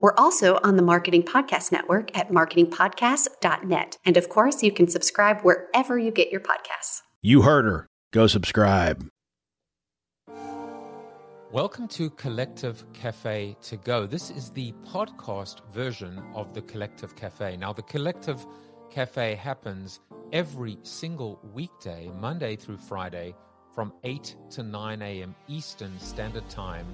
We're also on the Marketing Podcast Network at marketingpodcast.net. And of course, you can subscribe wherever you get your podcasts. You heard her. Go subscribe. Welcome to Collective Cafe to Go. This is the podcast version of the Collective Cafe. Now, the Collective Cafe happens every single weekday, Monday through Friday, from 8 to 9 a.m. Eastern Standard Time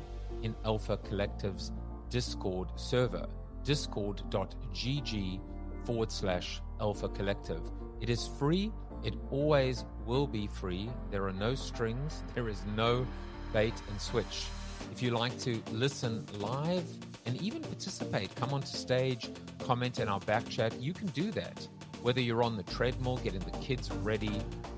in Alpha Collective's Discord server, discord.gg forward slash alpha collective. It is free. It always will be free. There are no strings. There is no bait and switch. If you like to listen live and even participate, come onto stage, comment in our back chat, you can do that. Whether you're on the treadmill, getting the kids ready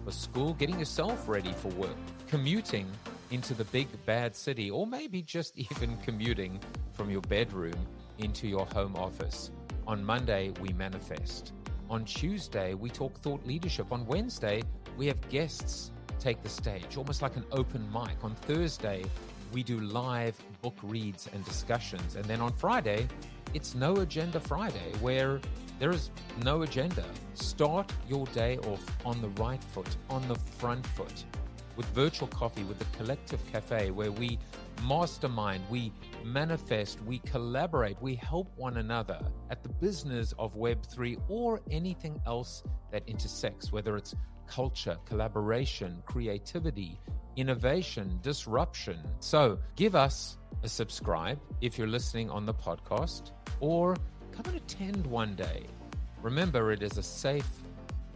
for school, getting yourself ready for work, commuting into the big bad city, or maybe just even commuting from your bedroom into your home office. On Monday, we manifest. On Tuesday, we talk thought leadership. On Wednesday, we have guests take the stage, almost like an open mic. On Thursday, we do live book reads and discussions. And then on Friday, it's No Agenda Friday, where there is no agenda. Start your day off on the right foot, on the front foot with virtual coffee with the Collective Cafe, where we mastermind, we manifest, we collaborate, we help one another at the business of Web3 or anything else that intersects, whether it's culture, collaboration, creativity, innovation, disruption. So give us a subscribe if you're listening on the podcast or come and attend one day. Remember, it is a safe,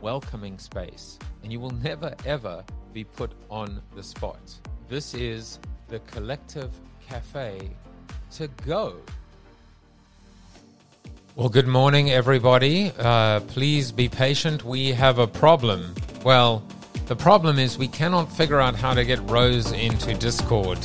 welcoming space, and you will never, ever be put on the spot. This is the Collective Cafe to go. Well, good morning, everybody. Uh, please be patient. We have a problem. Well, the problem is we cannot figure out how to get Rose into Discord.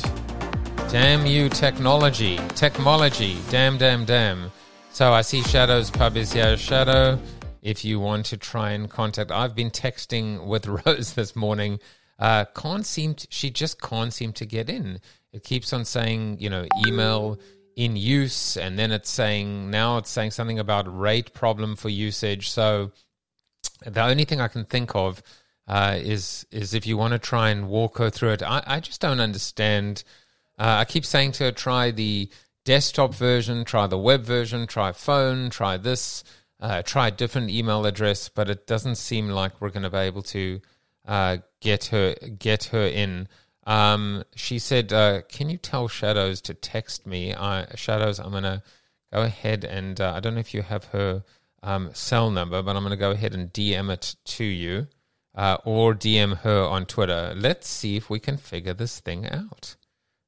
Damn you, technology. Technology. Damn, damn, damn. So I see Shadow's pub is here. Shadow, if you want to try and contact, I've been texting with Rose this morning uh, can't seem to, she just can't seem to get in. It keeps on saying, you know, email in use, and then it's saying now it's saying something about rate problem for usage. So the only thing I can think of uh, is is if you want to try and walk her through it. I, I just don't understand. Uh, I keep saying to her, try the desktop version, try the web version, try phone, try this, uh, try a different email address, but it doesn't seem like we're going to be able to uh, get her get her in. Um, she said, uh, "Can you tell Shadows to text me? I, Shadows, I'm gonna go ahead and uh, I don't know if you have her um, cell number, but I'm gonna go ahead and DM it to you, uh, or DM her on Twitter. Let's see if we can figure this thing out.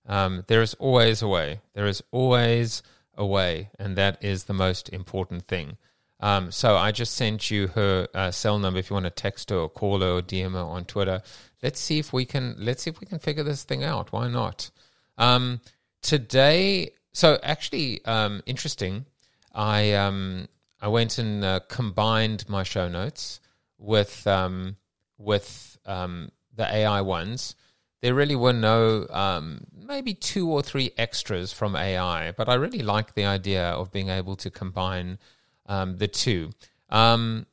Um, there is always a way. There is always a way, and that is the most important thing." Um, so I just sent you her uh, cell number if you want to text her or call her or DM her on Twitter. Let's see if we can. Let's see if we can figure this thing out. Why not? Um, today, so actually, um, interesting. I um, I went and uh, combined my show notes with um, with um, the AI ones. There really were no, um, maybe two or three extras from AI, but I really like the idea of being able to combine um, the two. Um,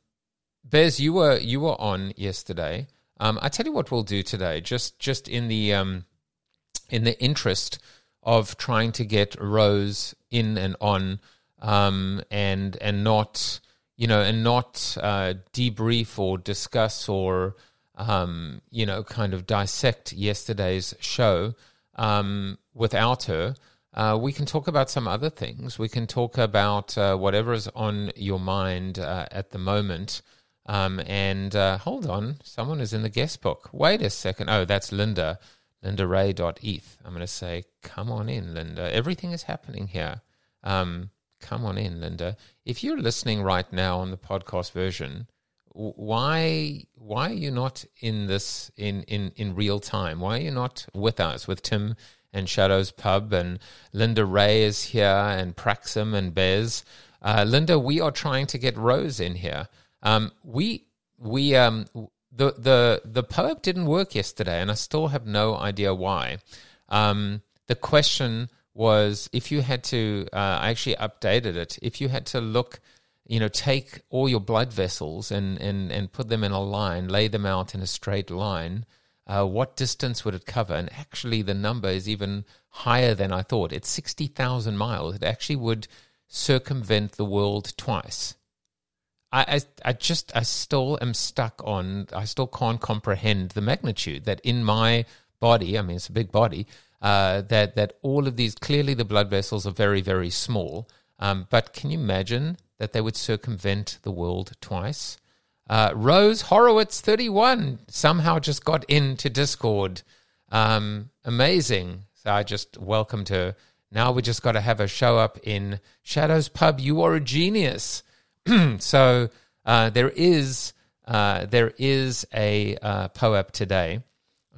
Bez, you were you were on yesterday. Um, I tell you what we'll do today, just just in the um, in the interest of trying to get Rose in and on, um, and and not you know and not uh, debrief or discuss or um, you know kind of dissect yesterday's show um, without her. Uh, we can talk about some other things. We can talk about uh, whatever is on your mind uh, at the moment. Um, and uh, hold on, someone is in the guest book. Wait a second. Oh, that's Linda, lindaray.eth. I'm going to say, come on in, Linda. Everything is happening here. Um, come on in, Linda. If you're listening right now on the podcast version, why why are you not in this in in in real time? Why are you not with us with Tim and Shadows Pub and Linda Ray is here and Praxim and Bez? Uh, Linda, we are trying to get Rose in here. Um, we we um the the the POAP didn't work yesterday, and I still have no idea why. Um, the question was if you had to, uh, I actually updated it. If you had to look, you know, take all your blood vessels and and and put them in a line, lay them out in a straight line. Uh, what distance would it cover? And actually, the number is even higher than I thought. It's 60,000 miles. It actually would circumvent the world twice. I, I, I just, I still am stuck on, I still can't comprehend the magnitude that in my body, I mean, it's a big body, uh, that, that all of these, clearly the blood vessels are very, very small. Um, but can you imagine that they would circumvent the world twice? Uh, Rose Horowitz, 31, somehow just got into Discord. Um, amazing. So I just welcomed her. Now we just got to have her show up in Shadows Pub. You are a genius. so uh, there is uh, there is a uh, POAP today.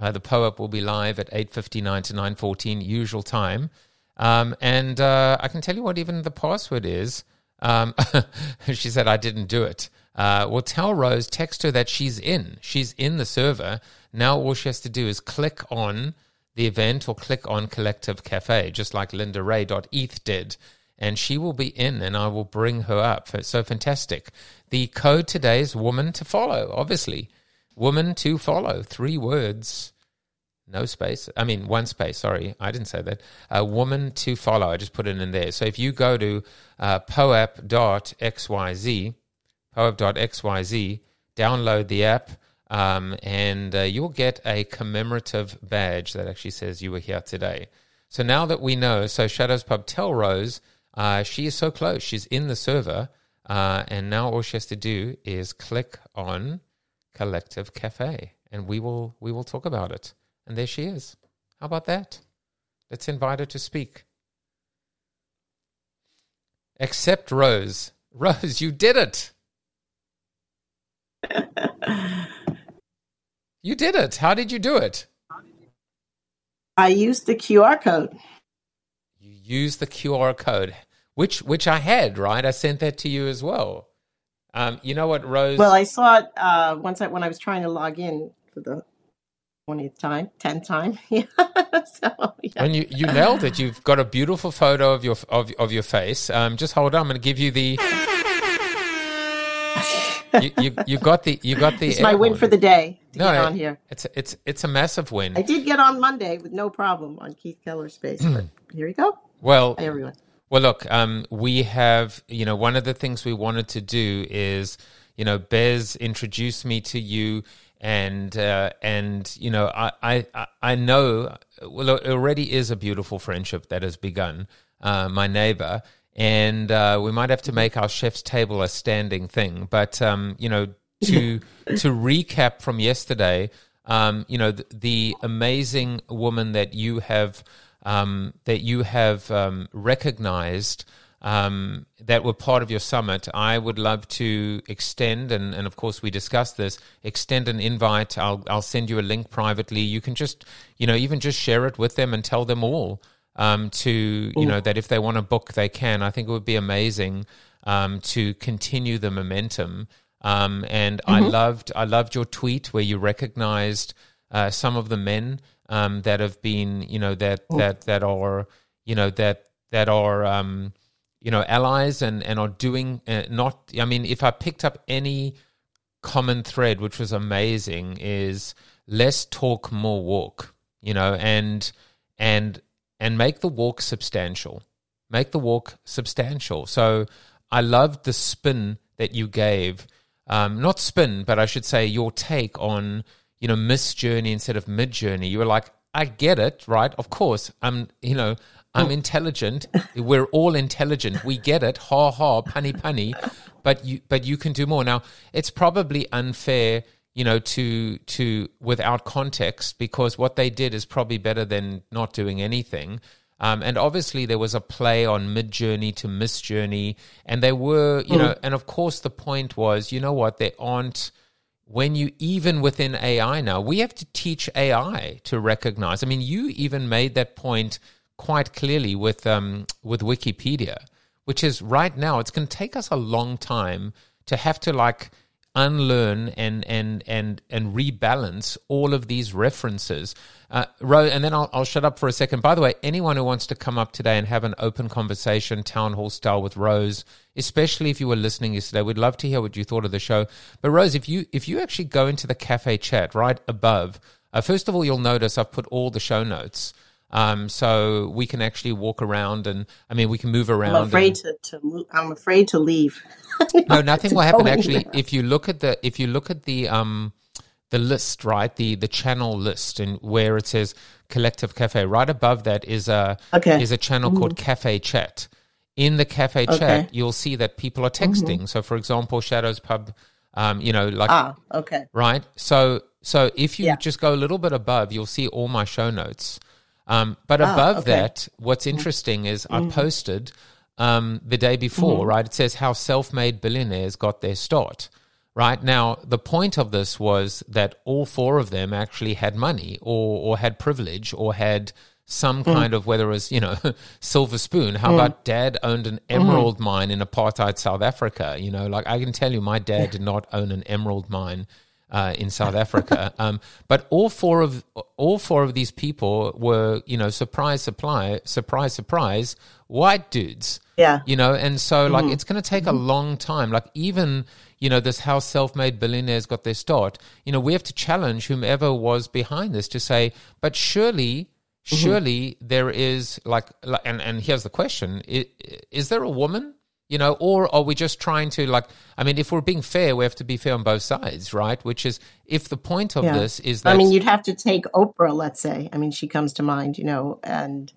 Uh, the POAP will be live at 8.59 to 9.14 usual time. Um, and uh, I can tell you what even the password is. Um, she said, I didn't do it. Uh, well, tell Rose, text her that she's in. She's in the server. Now all she has to do is click on the event or click on Collective Cafe, just like lindaray.eth did and she will be in and I will bring her up. So fantastic. The code today is woman to follow, obviously. Woman to follow. Three words. No space. I mean, one space. Sorry, I didn't say that. A woman to follow. I just put it in there. So if you go to uh, poap.xyz, poap.xyz, download the app, um, and uh, you'll get a commemorative badge that actually says you were here today. So now that we know, so Shadows Pub, tell Rose uh, she is so close. She's in the server. Uh, and now all she has to do is click on Collective Cafe and we will we will talk about it. And there she is. How about that? Let's invite her to speak. Except Rose. Rose, you did it. You did it. How did you do it? I used the QR code You use the QR code, which which I had, right? I sent that to you as well. Um, you know what, Rose? Well, I saw it uh, once I, when I was trying to log in for the twentieth time, tenth time. yeah. so, yeah. And you, you nailed it. You've got a beautiful photo of your of, of your face. Um, just hold on. I'm going to give you the. You, you, you got the you got the. It's my win for the day to no, get on here. It's it's it's a massive win. I did get on Monday with no problem on Keith Keller's space, but here we go. Well, Hi, everyone. Well, look, um, we have, you know, one of the things we wanted to do is, you know, Bez introduced me to you, and uh, and you know, I I I know, well, it already is a beautiful friendship that has begun. Uh, my neighbor, and uh, we might have to make our chef's table a standing thing. But um, you know, to to recap from yesterday, um, you know, the, the amazing woman that you have um, that you have um, recognized um, that were part of your summit, I would love to extend, and, and of course we discussed this, extend an invite. I'll, I'll send you a link privately. You can just, you know, even just share it with them and tell them all um, to, you know, that if they want to book, they can. I think it would be amazing um, to continue the momentum. Um, and mm-hmm. I loved, I loved your tweet where you recognized uh, some of the men um, that have been, you know, that oh. that that are, you know, that that are, um, you know, allies and and are doing uh, not. I mean, if I picked up any common thread, which was amazing, is less talk, more walk. You know, and and and make the walk substantial. Make the walk substantial. So I loved the spin that you gave. Um, not spin, but I should say your take on you know, miss journey instead of Midjourney. You were like, I get it, right? Of course, I'm, you know, I'm oh. intelligent. We're all intelligent. We get it. Ha ha, punny punny. But you, but you can do more. Now, it's probably unfair, you know, to to without context because what they did is probably better than not doing anything. Um, and obviously, there was a play on Midjourney to Misjourney, and they were, you mm. know, and of course, the point was, you know what, there aren't when you even within AI now, we have to teach AI to recognize. I mean, you even made that point quite clearly with um, with Wikipedia, which is right now it's going to take us a long time to have to like unlearn and and and and rebalance all of these references. Uh, Rose, and then I'll, I'll shut up for a second. By the way, anyone who wants to come up today and have an open conversation, town hall style with Rose, especially if you were listening yesterday, we'd love to hear what you thought of the show. But Rose, if you if you actually go into the cafe chat right above, uh, first of all, you'll notice I've put all the show notes. Um, so we can actually walk around and I mean we can move around. I'm afraid and, to, to move, I'm afraid to leave. no, nothing will happen. Actually, if you look at the if you look at the um the list, right, the the channel list, and where it says Collective Cafe, right above that is a okay. is a channel mm-hmm. called Cafe Chat. In the Cafe okay. Chat, you'll see that people are texting. Mm-hmm. So, for example, Shadows Pub, um, you know, like ah, okay, right. So, so if you yeah. just go a little bit above, you'll see all my show notes. Um, but ah, above okay. that, what's interesting is mm-hmm. I posted um, the day before, mm-hmm. right? It says how self made billionaires got their start, right? Now, the point of this was that all four of them actually had money or, or had privilege or had some mm. kind of whether it was you know silver spoon how mm. about dad owned an mm-hmm. emerald mm. mine in apartheid south africa you know like i can tell you my dad did not own an emerald mine uh, in South Africa. Um, but all four of all four of these people were, you know, surprise, supply, surprise, surprise, white dudes. Yeah. You know, and so like mm-hmm. it's going to take mm-hmm. a long time. Like even you know this how self-made billionaires got their start. You know, we have to challenge whomever was behind this to say, but surely. Mm-hmm. Surely there is like, like, and, and here's the question: is, is there a woman you know or are we just trying to like i mean if we're being fair we have to be fair on both sides right which is if the point of yeah. this is that i mean you'd have to take oprah let's say i mean she comes to mind you know and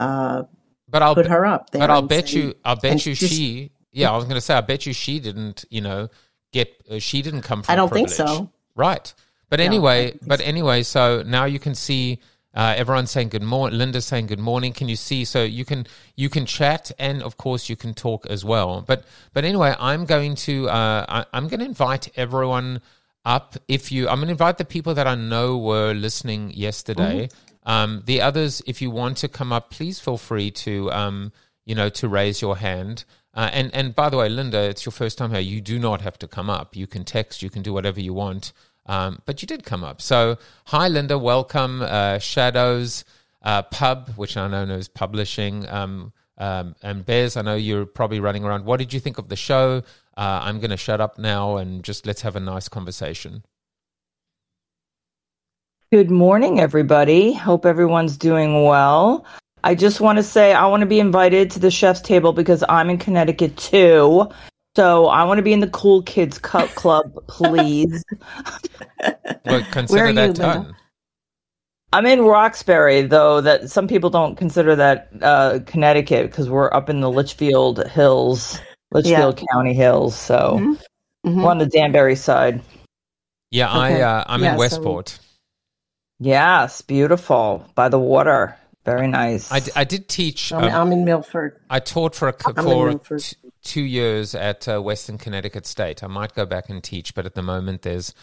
uh but i'll put her up but i'll bet say, you i'll bet you just, she yeah i was going to say i bet you she didn't you know get uh, she didn't come from i don't privilege. think so right but anyway no, but so. anyway so now you can see uh, everyone's saying good morning. Linda's saying good morning. Can you see? So you can you can chat and of course you can talk as well. But but anyway, I'm going to uh, I, am going to invite everyone up. If you, I'm going to invite the people that I know were listening yesterday. Mm-hmm. Um, the others, if you want to come up, please feel free to um, you know to raise your hand. Uh, and and by the way, Linda, it's your first time here. You do not have to come up. You can text. You can do whatever you want. Um, but you did come up. So, hi, Linda. Welcome. Uh, Shadows uh, Pub, which I know is publishing. Um, um, and Bez, I know you're probably running around. What did you think of the show? Uh, I'm going to shut up now and just let's have a nice conversation. Good morning, everybody. Hope everyone's doing well. I just want to say I want to be invited to the chef's table because I'm in Connecticut too. So I want to be in the cool kids club, please. well, consider that you, done. I'm in Roxbury, though. That some people don't consider that uh, Connecticut because we're up in the Litchfield Hills, Litchfield yeah. County Hills. So mm-hmm. Mm-hmm. we're on the Danbury side. Yeah, okay. I uh, I'm yeah, in Westport. So... Yes, beautiful by the water. Very nice. I, I did teach. I'm, um, I'm in Milford. I taught for a for two years at uh, Western Connecticut State. I might go back and teach, but at the moment there's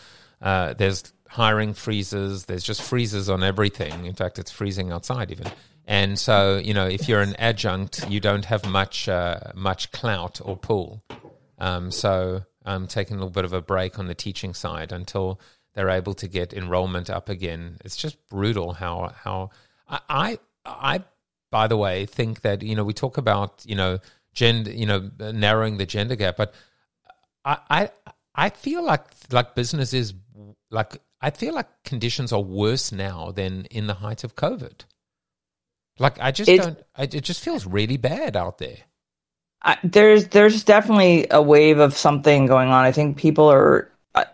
uh, there's hiring freezes. There's just freezes on everything. In fact, it's freezing outside even. And so, you know, if you're an adjunct, you don't have much uh, much clout or pull. Um, so I'm taking a little bit of a break on the teaching side until they're able to get enrollment up again. It's just brutal how how I I, I by the way think that you know we talk about you know gender, you know, narrowing the gender gap. But I, I, I feel like like business is like I feel like conditions are worse now than in the height of COVID. Like I just don't. I, it just feels really bad out there. I, there's there's definitely a wave of something going on. I think people are. I,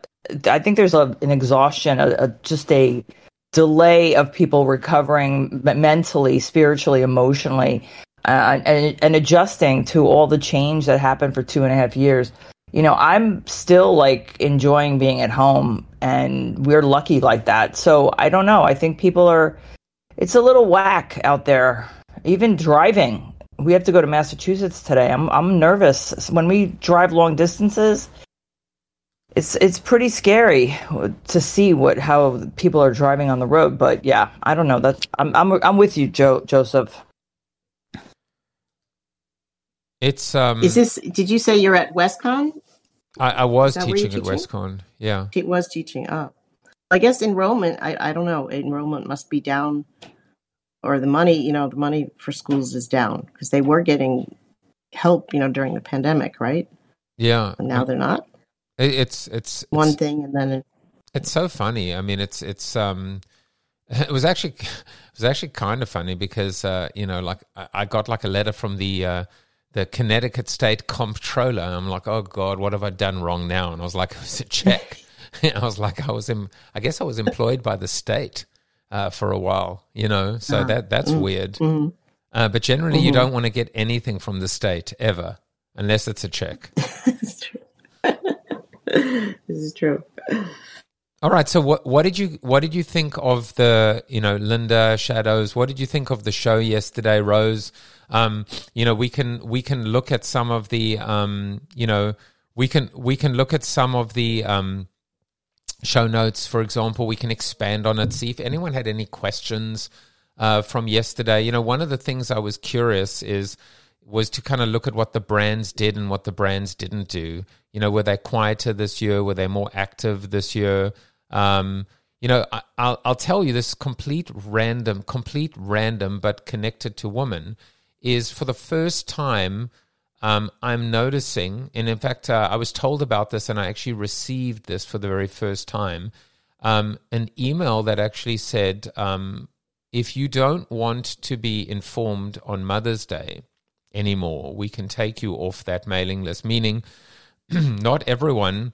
I think there's a, an exhaustion, a, a, just a delay of people recovering mentally, spiritually, emotionally uh, and, and adjusting to all the change that happened for two and a half years. You know, I'm still like enjoying being at home, and we're lucky like that. So I don't know. I think people are. It's a little whack out there, even driving. We have to go to Massachusetts today. I'm I'm nervous when we drive long distances. It's it's pretty scary to see what how people are driving on the road. But yeah, I don't know. That's I'm I'm I'm with you, Joe Joseph. It's um. Is this? Did you say you're at WestConn? I, I was where teaching at? WestConn. Yeah. It was teaching. Oh, I guess enrollment. I I don't know. Enrollment must be down, or the money. You know, the money for schools is down because they were getting help. You know, during the pandemic, right? Yeah. And now they're not. It- it's it's One it's, thing, and then it, it's so funny. I mean, it's it's um, it was actually it was actually kind of funny because uh, you know, like I, I got like a letter from the uh, the Connecticut State Comptroller. I'm like, oh God, what have I done wrong now? And I was like, it was a check. I was like, I was in, I guess I was employed by the state uh, for a while, you know. So that that's weird. mhm. Uh, but generally, you don't want to get anything from the state ever, unless it's a check. it's this is true. All right. So what what did you what did you think of the you know Linda Shadows? What did you think of the show yesterday, Rose? Um, you know we can we can look at some of the um, you know we can we can look at some of the um, show notes. For example, we can expand on it. See if anyone had any questions uh, from yesterday. You know, one of the things I was curious is was to kind of look at what the brands did and what the brands didn't do. You know, were they quieter this year? Were they more active this year? Um, you know, I, I'll I'll tell you this complete random, complete random, but connected to woman is for the first time. Um, I'm noticing, and in fact, uh, I was told about this, and I actually received this for the very first time. Um, an email that actually said, um, if you don't want to be informed on Mother's Day anymore, we can take you off that mailing list. Meaning, not everyone.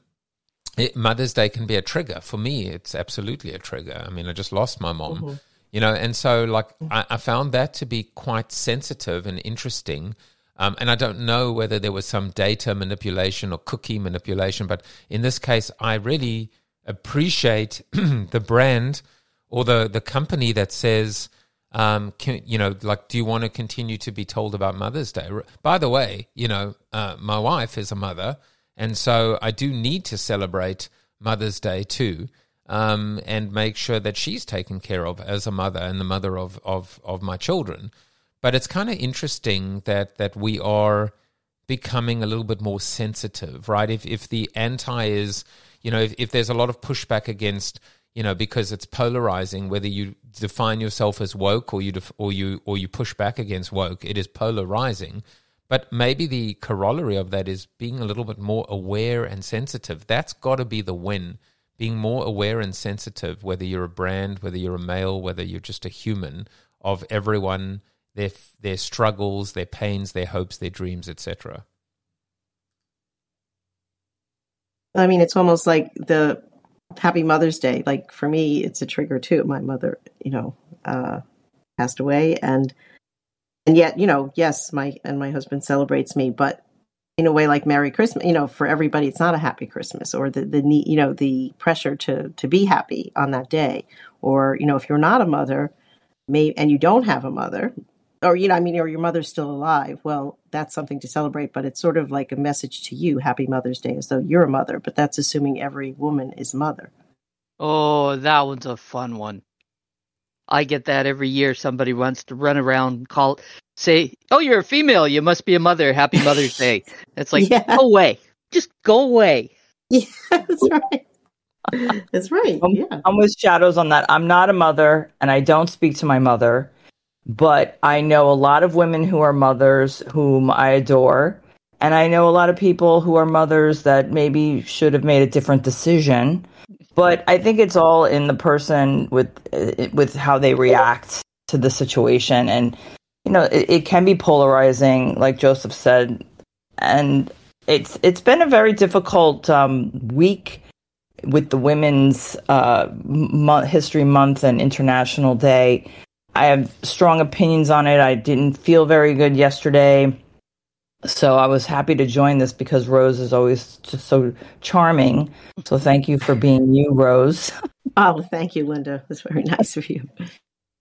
It, Mother's Day can be a trigger for me. It's absolutely a trigger. I mean, I just lost my mom, you know, and so like I, I found that to be quite sensitive and interesting. Um, and I don't know whether there was some data manipulation or cookie manipulation, but in this case, I really appreciate the brand or the the company that says, um, can, you know, like, do you want to continue to be told about Mother's Day? By the way, you know, uh, my wife is a mother, and so I do need to celebrate Mother's Day too, um, and make sure that she's taken care of as a mother and the mother of of of my children. But it's kind of interesting that that we are becoming a little bit more sensitive, right? If if the anti is, you know, if, if there's a lot of pushback against, you know, because it's polarizing, whether you define yourself as woke or you def- or you or you push back against woke, it is polarizing. But maybe the corollary of that is being a little bit more aware and sensitive. That's got to be the win. Being more aware and sensitive, whether you're a brand, whether you're a male, whether you're just a human, of everyone, their their struggles, their pains, their hopes, their dreams, etc. I mean, it's almost like the Happy Mother's Day. Like for me, it's a trigger too. My mother, you know, uh, passed away, and and yet, you know, yes, my and my husband celebrates me, but in a way like Merry Christmas. You know, for everybody, it's not a Happy Christmas, or the the need, you know, the pressure to to be happy on that day, or you know, if you're not a mother, may and you don't have a mother, or you know, I mean, or your mother's still alive. Well, that's something to celebrate, but it's sort of like a message to you, Happy Mother's Day, as though you're a mother. But that's assuming every woman is mother. Oh, that one's a fun one. I get that every year. Somebody wants to run around, call, say, "Oh, you're a female. You must be a mother. Happy Mother's Day." It's like, Yeah. go away. Just go away. Yeah, that's right. That's right. Um, Yeah. I'm with shadows on that. I'm not a mother and I don't speak to my mother, but I know a lot of women who are mothers whom I adore. And I know a lot of people who are mothers that maybe should have made a different decision. But I think it's all in the person with uh, with how they react to the situation, and you know it, it can be polarizing, like Joseph said, and it's it's been a very difficult um, week with the Women's uh, Mo- History Month and International Day. I have strong opinions on it. I didn't feel very good yesterday. So I was happy to join this because Rose is always just so charming. So thank you for being you, Rose. Oh, thank you, Linda. That's very nice of you.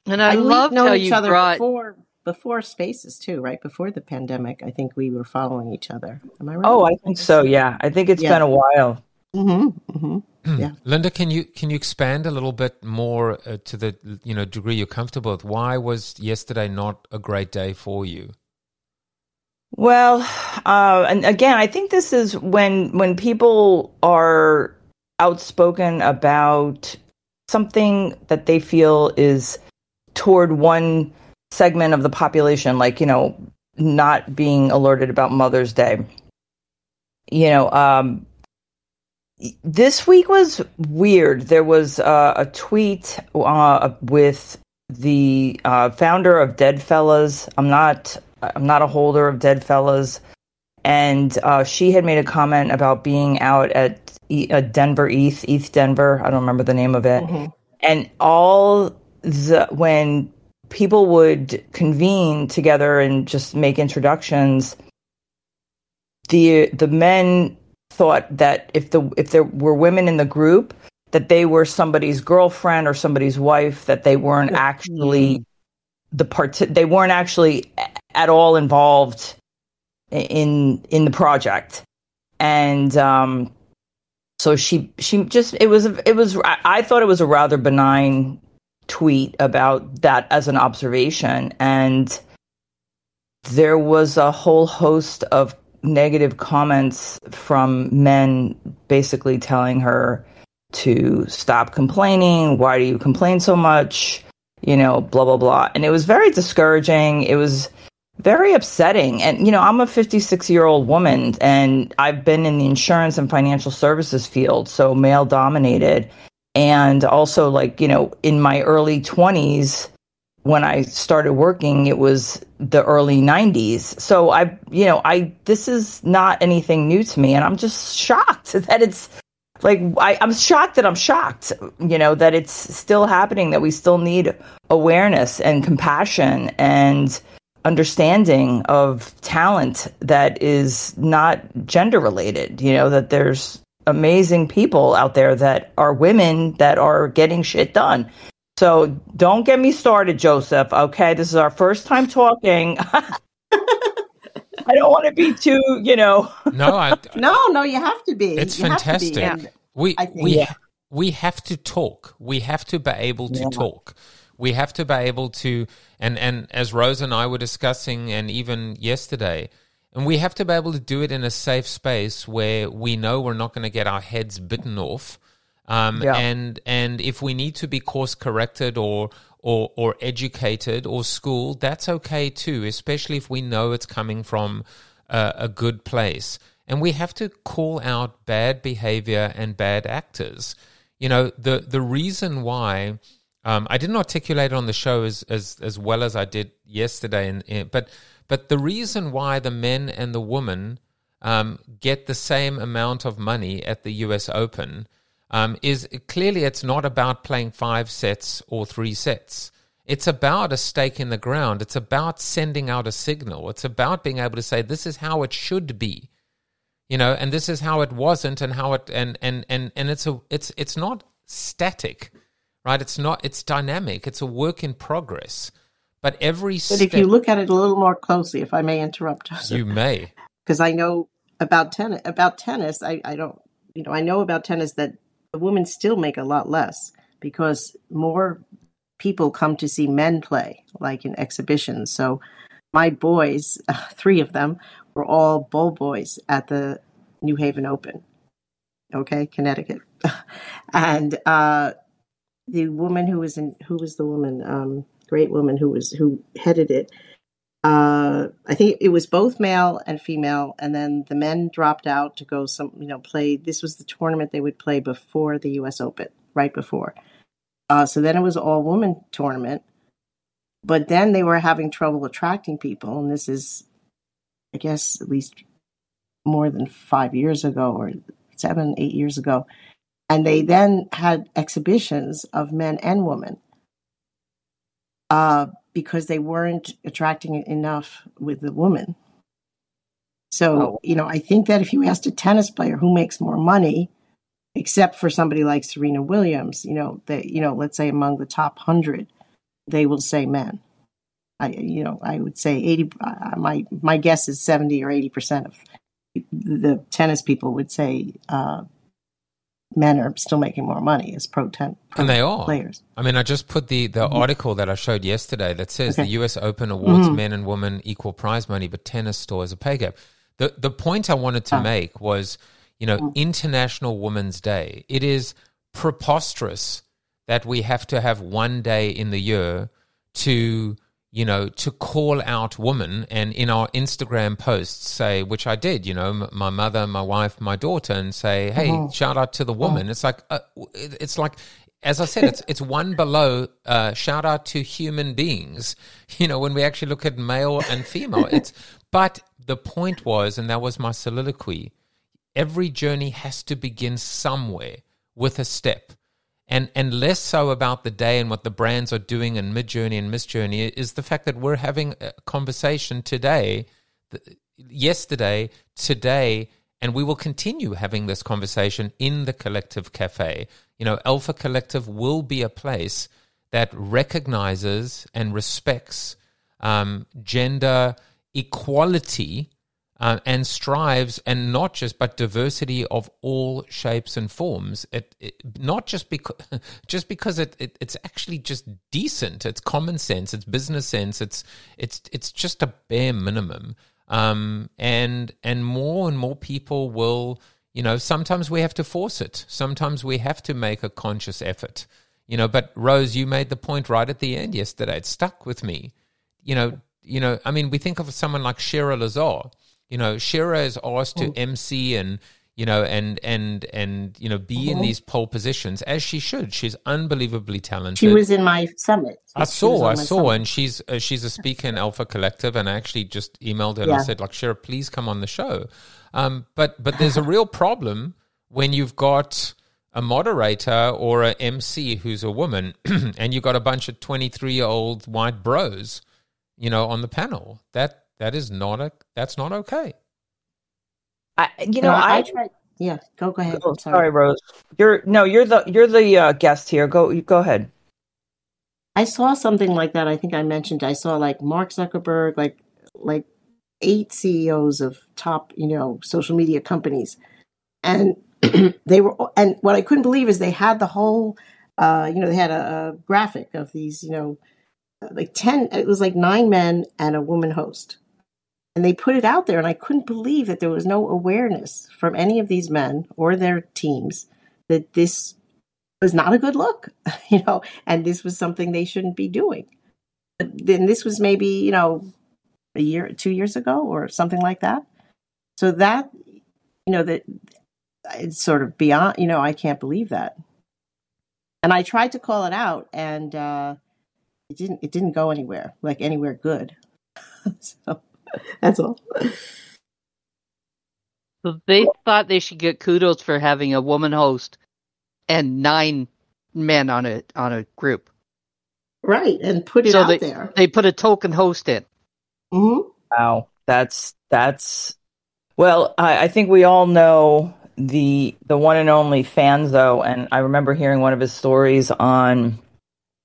And I, we've loved how each you other brought. before before Spaces too, right? Before the pandemic, I think we were following each other. Am I right? Oh, I think so. Yeah, I think it's Yeah. been a while. Mm-hmm. Mm-hmm. Yeah. Linda, can you can you expand a little bit more uh, to the you know degree you're comfortable with? Why was yesterday not a great day for you? Well, uh, and again, I think this is when when people are outspoken about something that they feel is toward one segment of the population, like you know, not being alerted about Mother's Day. You know, um, this week was weird. There was uh, a tweet uh, with the uh, founder of Deadfellaz. I'm not. I'm not a holder of Deadfellaz, and uh, she had made a comment about being out at e- uh, Denver ETH, ETH Denver. I don't remember the name of it. Mhm. And all the when people would convene together and just make introductions, the the men thought that if the if there were women in the group that they were somebody's girlfriend or somebody's wife that they weren't actually the part they weren't actually at all involved in in the project. And um so she she just it was it was I, I thought it was a rather benign tweet about that as an observation. And there was a whole host of negative comments from men basically telling her to stop complaining. Why do you complain so much? You know blah blah blah. And it was very discouraging. It was very upsetting. And you know i'm a 56 year old woman and i've been in the insurance and financial services field so male dominated and also like you know in my early 20s when i started working it was the early 90s so i you know i this is not anything new to me. And i'm just shocked that it's like I, i'm shocked that i'm shocked you know that it's still happening that we still need awareness and compassion and understanding of talent that is not gender related you know that there's amazing people out there that are women that are getting shit done so don't get me started joseph okay this is our first time talking i don't want to be too you know No, I, No, no, you have to be. it's You have to be. fantastic. We I think- we Yeah. we have to talk. We have to be able to talk. We have to be able to and and as Rose and I were discussing and even yesterday, and we have to be able to do it in a safe space where we know we're not going to get our heads bitten off. Um, Yeah. and and if we need to be course corrected or or or educated or schooled, that's okay too, especially if we know it's coming from a, a good place. And we have to call out bad behavior and bad actors. You know, the the reason why um, I didn't articulate it on the show as as as well as I did yesterday, and but but the reason why the men and the women um, get the same amount of money at the U.S. Open um, is clearly it's not about playing five sets or three sets. It's about a stake in the ground. It's about sending out a signal. It's about being able to say this is how it should be, you know, and this is how it wasn't, and how it and and and and it's a it's it's not static, right? It's not it's dynamic. It's a work in progress. But every But if you look at it a little more closely, if I may interrupt, you may, because I know about tennis. About tennis, I, I don't, you know, I know about tennis that the women still make a lot less because more people come to see men play, like in exhibitions. So my boys, uh, three of them, were all bowl boys at the New Haven Open. Okay, Connecticut, and uh, the woman who was in who was the woman, um, great woman who was who headed it uh, I think it was both male and female, and then the men dropped out to go some, you know, play. This was the tournament they would play before the U.S. Open, right before. Uh, so then it was all woman tournament, but then they were having trouble attracting people, and this is, I guess, at least more than five years ago or seven, eight years ago, and they then had exhibitions of men and women. Uh, because they weren't attracting enough with the woman. So, Oh. you know, I think that if you asked a tennis player who makes more money, except for somebody like Serena Williams, you know, that you know, let's say among the top hundred, they will say men. I, you know, I would say 80, uh, my, my guess is 70 or 80% of the tennis people would say, uh, men are still making more money as pro ten and they are players. I mean, I just put the, the Mm-hmm. article that I showed yesterday that says Okay. the U.S. Open awards Mhm. men and women equal prize money, but tennis still has a pay gap. The the point I wanted to Ah. make was, you know, International Women's Day. It is preposterous that we have to have one day in the year to you know to call out women and in our instagram posts say which i did you know m- my mother my wife my daughter and say hey shout out to the woman. It's like uh, it's like as i said it's it's one below uh, shout out to human beings you know when we actually look at male and female. It's but the point was and that was my soliloquy every journey has to begin somewhere with a step and and less so about the day and what the brands are doing and Midjourney and miss journey is the fact that we're having a conversation today yesterday today and we will continue having this conversation in the collective cafe. You know alpha collective will be a place that recognizes and respects um, gender equality uh, and strives and not just but diversity of all shapes and forms. It, it not just because just because it, it it's actually just decent. It's common sense. It's business sense. It's it's it's just a bare minimum. Um and and more and more people will you know sometimes we have to force it. Sometimes we have to make a conscious effort. You know but rose you made the point right at the end yesterday. It stuck with me. You know you know i mean we think of someone like Shira Lazar you know Shira is asked to MC and you know and and and you know be in these pole positions as she should she's unbelievably talented She was in my summit. I saw, I saw, summit. and she's uh, she's a speaker in Alpha Collective, and I actually just emailed her and I said, like, Shira, please come on the show. Um, but but there's a real problem when you've got a moderator or a MC who's a woman, and you've got a bunch of 23 year old white bros, you know, on the panel. That that is not a that's not okay. I, you You know, I, I, tried. Yeah, go go ahead. oh, Sorry. sorry, Rose. You're no, you're the you're the uh, guest here. Go, go ahead. I saw something like that. I think I mentioned. I saw like Mark Zuckerberg, like like eight CEOs of top, you know, social media companies, and they were. And what I couldn't believe is they had the whole, uh, you know, they had a, a graphic of these, you know, like ten. It was like nine men and a woman host, and they put it out there, and I couldn't believe that there was no awareness from any of these men or their teams that this was not a good look, you know, and this was something they shouldn't be doing. But then this was maybe, you know, a year, two years ago or something like that. So that, you know, that it's sort of beyond, you know, I can't believe that. And I tried to call it out and uh, it didn't, it didn't go anywhere, like anywhere good. so that's all. So they thought they should get kudos for having a woman host and nine men on a on a group. Right. And put it So out they there. they put a token host in. hmm Wow, that's that's. Well, I, I think we all know the the one and only Fanzo, and I remember hearing one of his stories on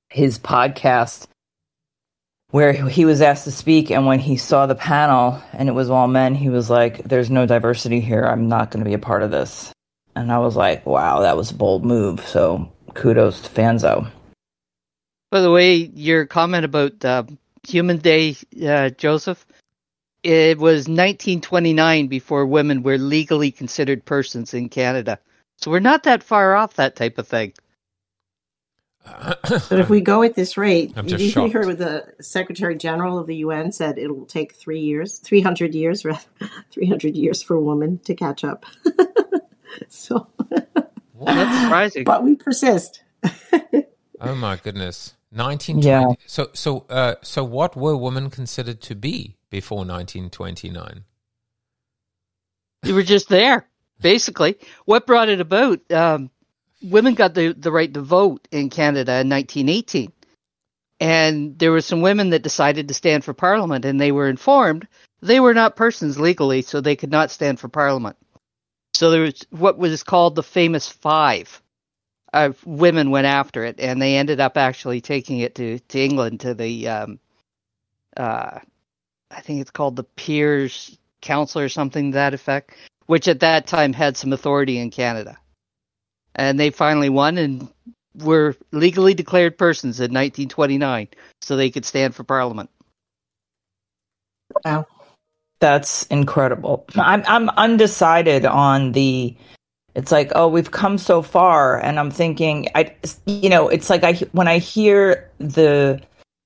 his podcast where he was asked to speak, and when he saw the panel and it was all men, he was like, "There's no diversity here. I'm not going to be a part of this." And I was like, "Wow, that was a bold move." So kudos to Fanzo. By the way, your comment about uh, Human Day, uh, Joseph, it was 1929 before women were legally considered persons in Canada. So we're not that far off that type of thing. But if we go at this rate, I'm you just you shocked. heard what the Secretary General of the UN said it will take three years, 300 years, 300 years for a woman to catch up. so, Well, that's surprising. but we persist. Oh my goodness. 1920. Yeah. So so uh so what were women considered to be before 1929? You were just there, basically. What brought it about? Um, women got the, the right to vote in Canada in 1918. And there were some women that decided to stand for parliament, and they were informed they were not persons legally, so they could not stand for parliament. So there was what was called the famous five. Uh, women went after it, and they ended up actually taking it to, to England to the um, uh, I think it's called the Peers Council or something to that effect, which at that time had some authority in Canada. And they finally won and were legally declared persons in 1929, so they could stand for Parliament. Wow. That's incredible. I'm I'm undecided on the. It's like, oh, we've come so far, and I'm thinking, I, you know, it's like I when I hear the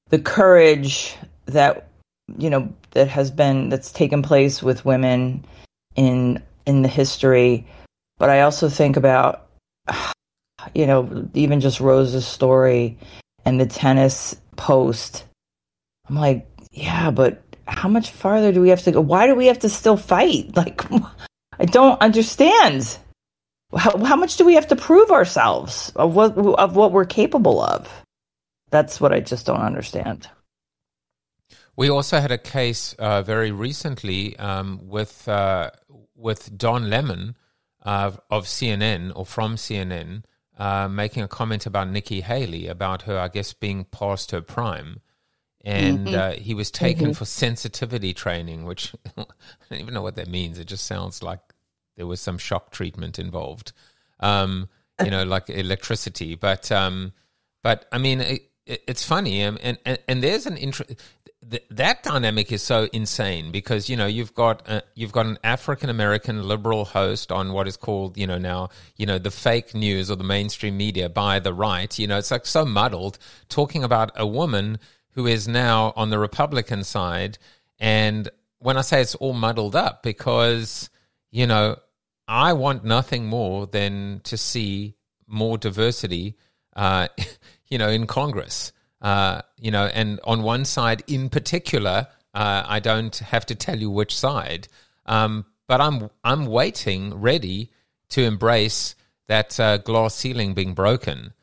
the courage that you know that has been that's taken place with women in in the history, but I also think about, you know, even just Rose's story and the tennis post. I'm like, yeah, but how much farther do we have to go? Why do we have to still fight? Like, I don't understand. How, how much do we have to prove ourselves of what of what we're capable of? That's what I just don't understand. We also had a case uh, very recently um, with uh, with Don Lemon uh, of CNN or from CNN uh, making a comment about Nikki Haley about her, I guess, being past her prime and mm-hmm. uh, he was taken mm-hmm. for sensitivity training, which I don't even know what that means. It just sounds like there was some shock treatment involved, um, you know, like electricity. But um, but I mean, it, it, it's funny, and, and and there's an interest. Th- that dynamic is so insane because you know you've got a, you've got an African American liberal host on what is called you know now you know the fake news or the mainstream media by the right you know it's like so muddled talking about a woman who is now on the Republican side. And when I say it's all muddled up, because, you know, I want nothing more than to see more diversity, uh, you know, in Congress. Uh, you know, and on one side in particular, uh, I don't have to tell you which side, um, but I'm I'm waiting, ready to embrace that uh, glass ceiling being broken.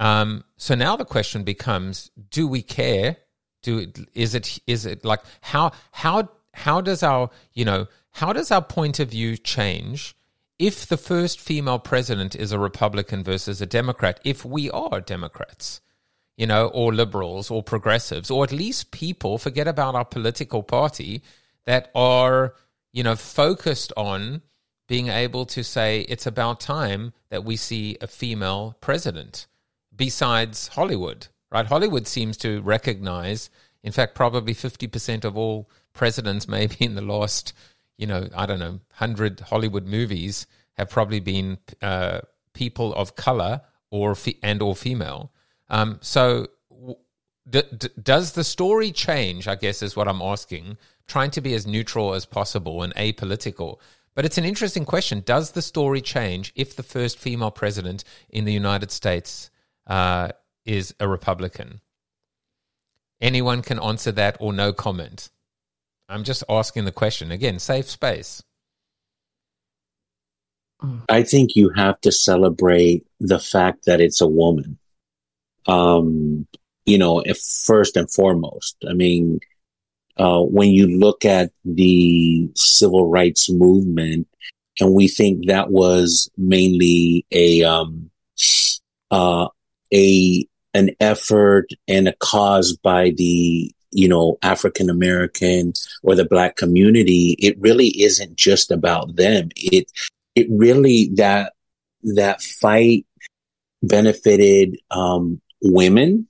Um, so now the question becomes: Do we care? Do is it is it like how how how does our you know how does our point of view change if the first female president is a Republican versus a Democrat? If we are Democrats, you know, or liberals or progressives, or at least people forget about our political party that are you know focused on being able to say it's about time that we see a female president besides Hollywood, right? Hollywood seems to recognize, in fact, probably 50% of all presidents, maybe in the last, you know, I don't know, 100 Hollywood movies have probably been uh, people of color or and or female. Um, so D- d- does the story change? I guess is what I'm asking. Trying to be as neutral as possible and apolitical. But it's an interesting question. Does the story change if the first female president in the United States uh, is a Republican? Anyone can answer that or no comment. I'm just asking the question. Again, safe space. I think you have to celebrate the fact that it's a woman. Um, you know, if first and foremost, I mean, uh, when you look at the civil rights movement, and we think that was mainly a um, uh, a an effort and a cause by the you know African American or the black community, it really isn't just about them. It it really that that fight benefited um, women.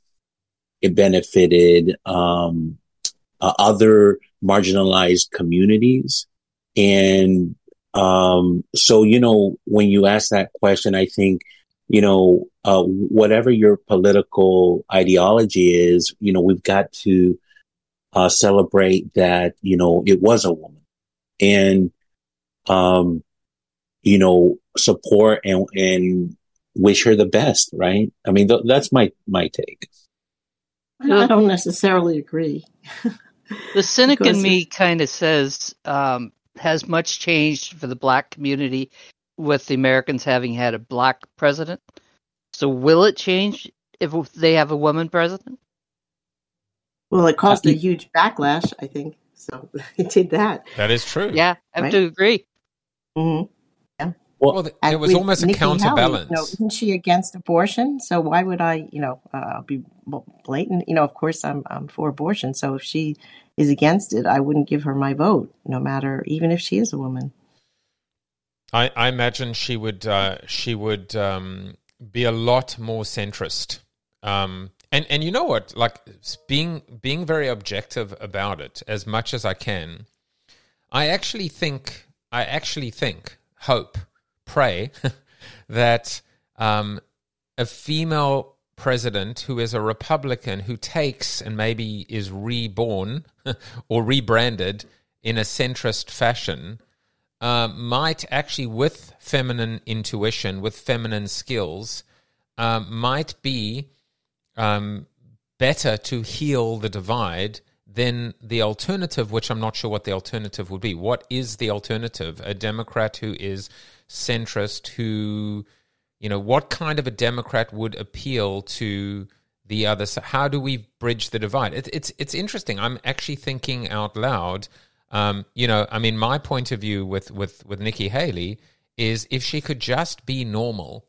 It benefited um, uh, other marginalized communities, and um, so you know when you ask that question, I think you know, uh, whatever your political ideology is, you know, we've got to uh, celebrate that, you know, it was a woman and, um, you know, support and, and wish her the best, right? I mean, th- that's my, my take. I don't necessarily agree. the cynic in me kind of says, um, has much changed for the black community with the Americans having had a black president. So will it change if they have a woman president? Well, it caused a huge backlash, I think. So it did that. That is true. Yeah, I have right? to agree. Mm-hmm. Well, Well, th- there was almost a Nikki Haley, counterbalance. you know, isn't she against abortion? So why would I, you know, uh, be blatant? You know, of course I'm I'm for abortion. So if she is against it, I wouldn't give her my vote, no matter even if she is a woman. I, I imagine she would uh, she would um, be a lot more centrist. Um, and and you know what? Like being being very objective about it as much as I can. I actually think I actually think hope pray that um, a female president who is a Republican who takes and maybe is reborn or rebranded in a centrist fashion uh, might actually, with feminine intuition, with feminine skills, um, might be um, better to heal the divide than the alternative, which I'm not sure what the alternative would be. What is the alternative? A Democrat who is centrist, who, you know, what kind of a Democrat would appeal to the other side? How do we bridge the divide? It, it's it's interesting. I'm actually thinking out loud. Um, you know, I mean, my point of view with with with Nikki Haley is if she could just be normal,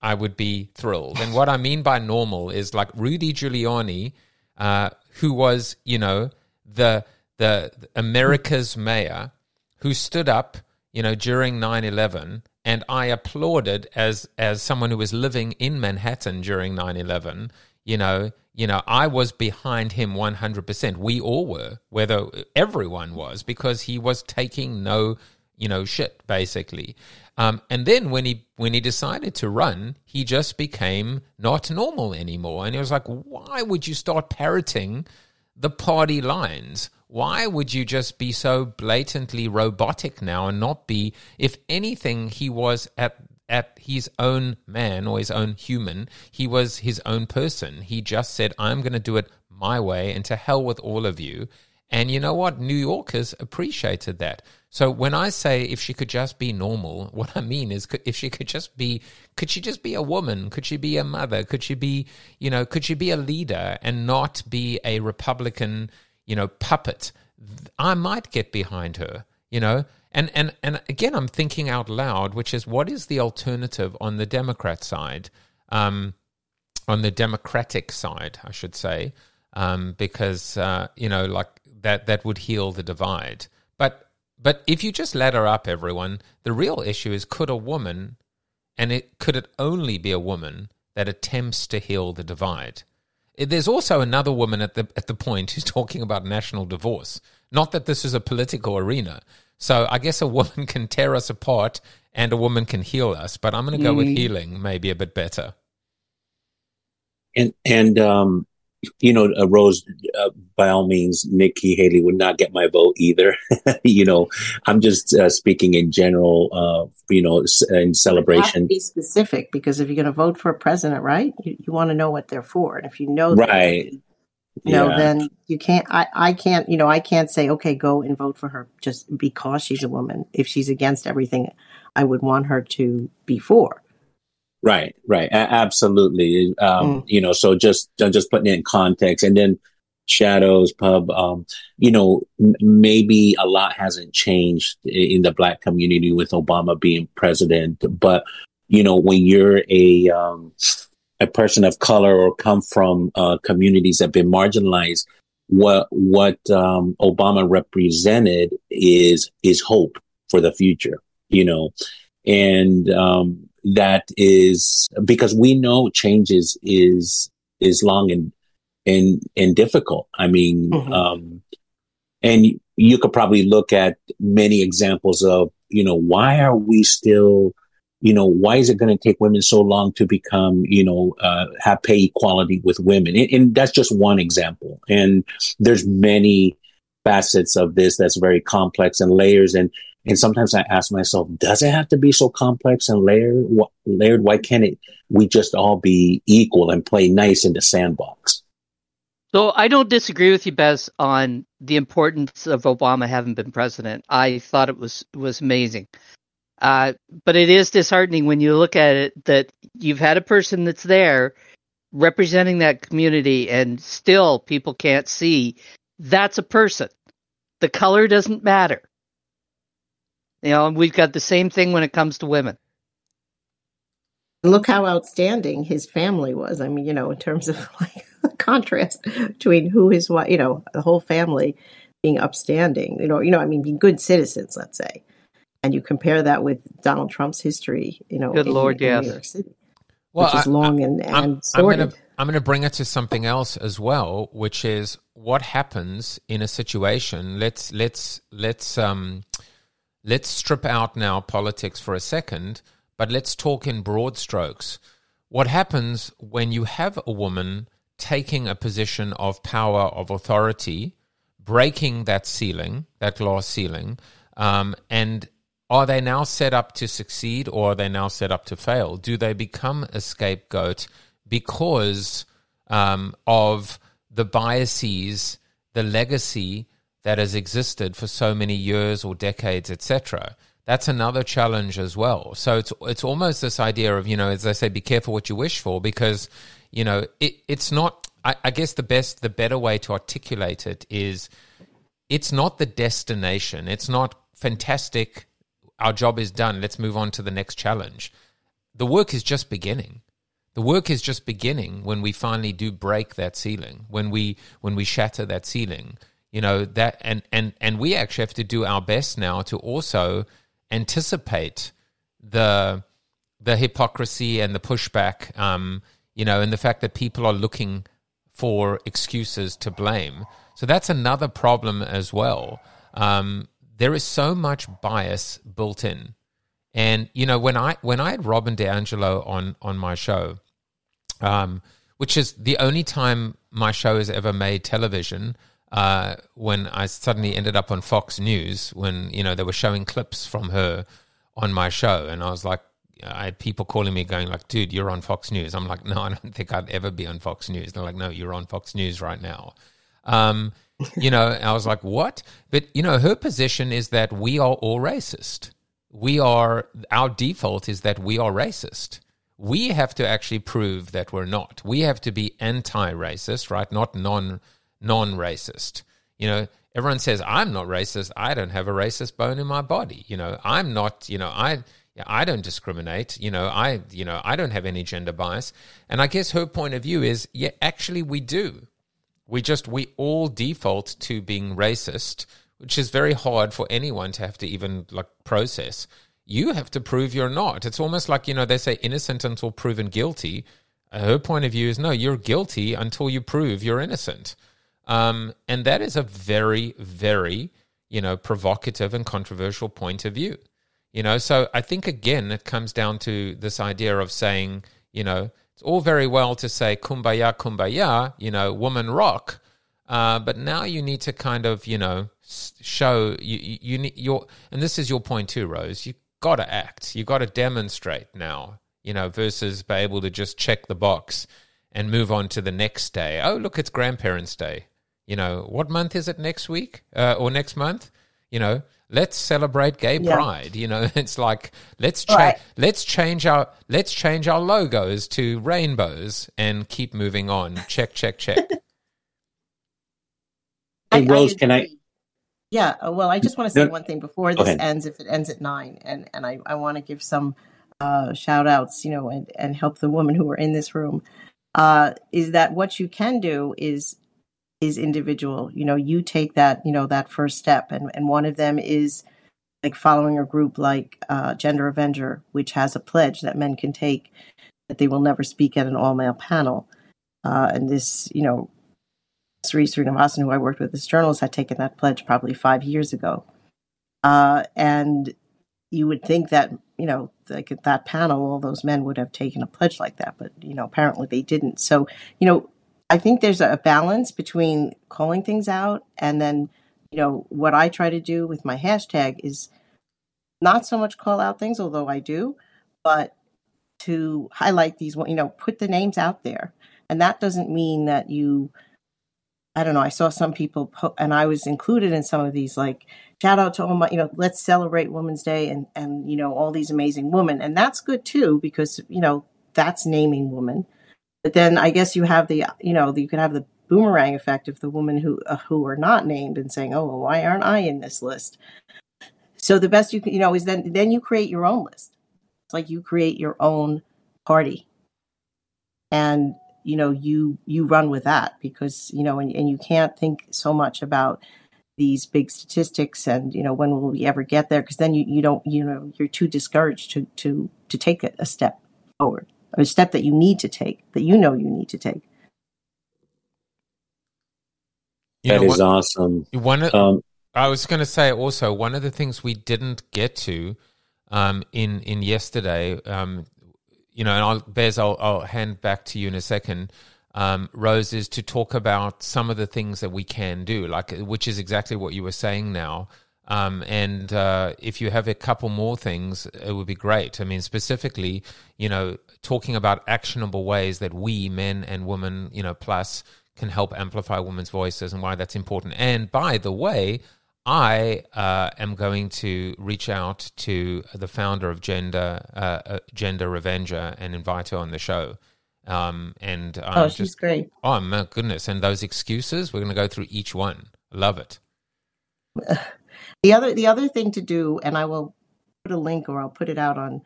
I would be thrilled. And what I mean by normal is like Rudy Giuliani, uh, who was, you know, the the America's mayor, who stood up, you know, during 9-11, and I applauded as as someone who was living in Manhattan during 9-11, you know, you know, I was behind him 100%. We all were, whether everyone was, because he was taking no, you know, shit, basically. Um, and then when he when he decided to run, he just became not normal anymore. And he was like, why would you start parroting the party lines? Why would you just be so blatantly robotic now and not be, if anything, he was at at his own man or his own human. He was his own person. He just said, I'm going to do it my way and to hell with all of you. And you know what? New Yorkers appreciated that. So when I say if she could just be normal, what I mean is if she could just be, could she just be a woman? Could she be a mother? Could she be, you know, could she be a leader and not be a Republican, you know, puppet? I might get behind her, you know. And and and again, I'm thinking out loud, which is what is the alternative on the Democrat side, um, on the Democratic side, I should say, um, because uh, you know, like that that would heal the divide. But but if you just ladder up everyone, the real issue is could a woman, and it could it only be a woman that attempts to heal the divide. There's also another woman at the at the point who's talking about national divorce. Not that this is a political arena. So I guess a woman can tear us apart and a woman can heal us, but I'm going to go with healing maybe a bit better. And and um, you know, uh, Rose, uh, by all means, Nikki Haley would not get my vote either. you know, I'm just uh, speaking in general. Uh, you know, s- in You have to celebration, be specific because if you're going to vote for a president, right, you, you want to know what they're for. And if you know, right? gonna you know, Yeah. then you can't. I, I can't. You know, I can't say, okay, go and vote for her just because she's a woman. If she's against everything, I would want her to be for. Right, right, a- absolutely. Um, You know, so just uh, just putting it in context, and then shadows pub. Um, you know, m- maybe a lot hasn't changed in the black community with Obama being president, but you know, when you're a um, a person of color or come from uh, communities that have been marginalized, what what um, Obama represented is is hope for the future. You know, and um, that is because we know change is is is long and and and difficult. I mean, Mhm. um, and you could probably look at many examples of you know why are we still you know why is it going to take women so long to become you know uh, have pay equality with women and, and that's just one example and there's many facets of this that's very complex and layers and and sometimes I ask myself, does it have to be so complex and layered? Layered? Why can't it? We just all be equal and play nice in the sandbox. So I don't disagree with you, Bez, on the importance of Obama having been president. I thought it was was amazing. Uh, but it is disheartening when you look at it that you've had a person that's there representing that community, and still people can't see that's a person. The color doesn't matter. You know, and we've got the same thing when it comes to women. look how outstanding his family was. I mean, you know, in terms of like the contrast between who his wife, you know, the whole family being upstanding, you know, you know, I mean, being good citizens, let's say, and you compare that with Donald Trump's history, you know, good in, lord, in yes. New York City, Well, which is I- long and I'm, and I'm gonna I'm gonna bring it to something else as well, which is what happens in a situation. Let's let's let's um let's strip out now politics for a second, but let's talk in broad strokes. What happens when you have a woman taking a position of power of authority, breaking that ceiling, that glass ceiling, um, and are they now set up to succeed or are they now set up to fail? Do they become a scapegoat because um, of the biases, the legacy that has existed for so many years or decades, etc.? That's another challenge as well. So it's it's almost this idea of you know, as I say, be careful what you wish for because you know it, it's not. I, I guess the best, the better way to articulate it is it's not the destination. It's not fantastic. Our job is done. Let's move on to the next challenge. The work is just beginning. The work is just beginning when we finally do break that ceiling. When we when we shatter that ceiling, you know that, and and and we actually have to do our best now to also anticipate the the hypocrisy and the pushback. Um, you know, and the fact that people are looking for excuses to blame. So that's another problem as well. Um, there is so much bias built in, and you know when I when I had Robin DiAngelo on on my show, um, which is the only time my show has ever made television. Uh, when I suddenly ended up on Fox News, when you know they were showing clips from her on my show, and I was like, I had people calling me going like, "Dude, you're on Fox News." I'm like, "No, I don't think I'd ever be on Fox News." They're like, "No, you're on Fox News right now." Um, you know, I was like, "What?" But you know, her position is that we are all racist. We are our default is that we are racist. We have to actually prove that we're not. We have to be anti-racist, right? Not non non-racist. You know, everyone says I'm not racist. I don't have a racist bone in my body. You know, I'm not. You know, I I don't discriminate. You know, I you know I don't have any gender bias. And I guess her point of view is, yeah, actually we do. We just we all default to being racist, which is very hard for anyone to have to even like process. You have to prove you're not. It's almost like you know they say innocent until proven guilty. Her point of view is no, you're guilty until you prove you're innocent. Um, and that is a very, very, you know, provocative and controversial point of view. You know, so I think again, it comes down to this idea of saying, you know, it's all very well to say kumbaya, kumbaya, you know, woman rock. Uh, but now you need to kind of, you know, show you, you, you need your, and this is your point too, Rose. You got to act. You got to demonstrate now, you know, versus be able to just check the box and move on to the next day. Oh, look, it's Grandparents' Day. You know, what month is it next week uh, or next month? You know, let's celebrate gay Yeah. pride. You know, it's like let's cha- Right. let's change our let's change our logos to rainbows and keep moving on. Check, check, check. Hey, Rose, can I- Yeah, uh, well, I just want to say No- one thing before this ahead. ends, if it ends at nine, and, and I, I want to give some uh, shout outs, you know, and, and help the women who are in this room, uh, is that what you can do is is individual. You know, you take that, you know, that first step, and, and one of them is like following a group like uh, Gender Avenger, which has a pledge that men can take that they will never speak at an all male panel. Uh, and this, you know, Sree Sreenivasan, who I worked with as journalist, had taken that pledge probably five years ago. Uh, and you would think that, you know, like at that panel, all those men would have taken a pledge like that, but, you know, apparently they didn't. So, you know, I think there's a balance between calling things out and then, you know, what I try to do with my hashtag is not so much call out things, although I do, but to highlight these, you know, put the names out there. And that doesn't mean that you, I don't know, I saw some people, po- and I was included in some of these, like, shout out to all my, you know, let's celebrate Women's Day and, and, you know, all these amazing women. And that's good too, because, you know, that's naming women. But then I guess you have the, you know, you could have the boomerang effect of the women who, uh, who are not named and saying, oh, well, why aren't I in this list? So the best you can, you know, is then, then you create your own list. It's like you create your own party. And you know, you you run with that because, you know, and, and you can't think so much about these big statistics and you know when will we ever get there because then you, you don't you know you're too discouraged to to to take a, a step forward a step that you need to take that you know you need to take you that is awesome one of, um, i was going to say also one of the things we didn't get to um, in in yesterday um, you know and I'll, Bez I'll, I'll hand back to you in a second um, Rose, is to talk about some of the things that we can do, like which is exactly what you were saying now. Um, and uh, if you have a couple more things, it would be great. I mean, specifically, you know, talking about actionable ways that we, men and women, you know, plus, can help amplify women's voices and why that's important. And by the way, I uh, am going to reach out to the founder of Gender uh, uh Gender Revenger and invite her on the show um, and um, oh, she's just, great. Oh my goodness! And those excuses, we're going to go through each one. Love it. The other, the other thing to do, and I will put a link or I'll put it out on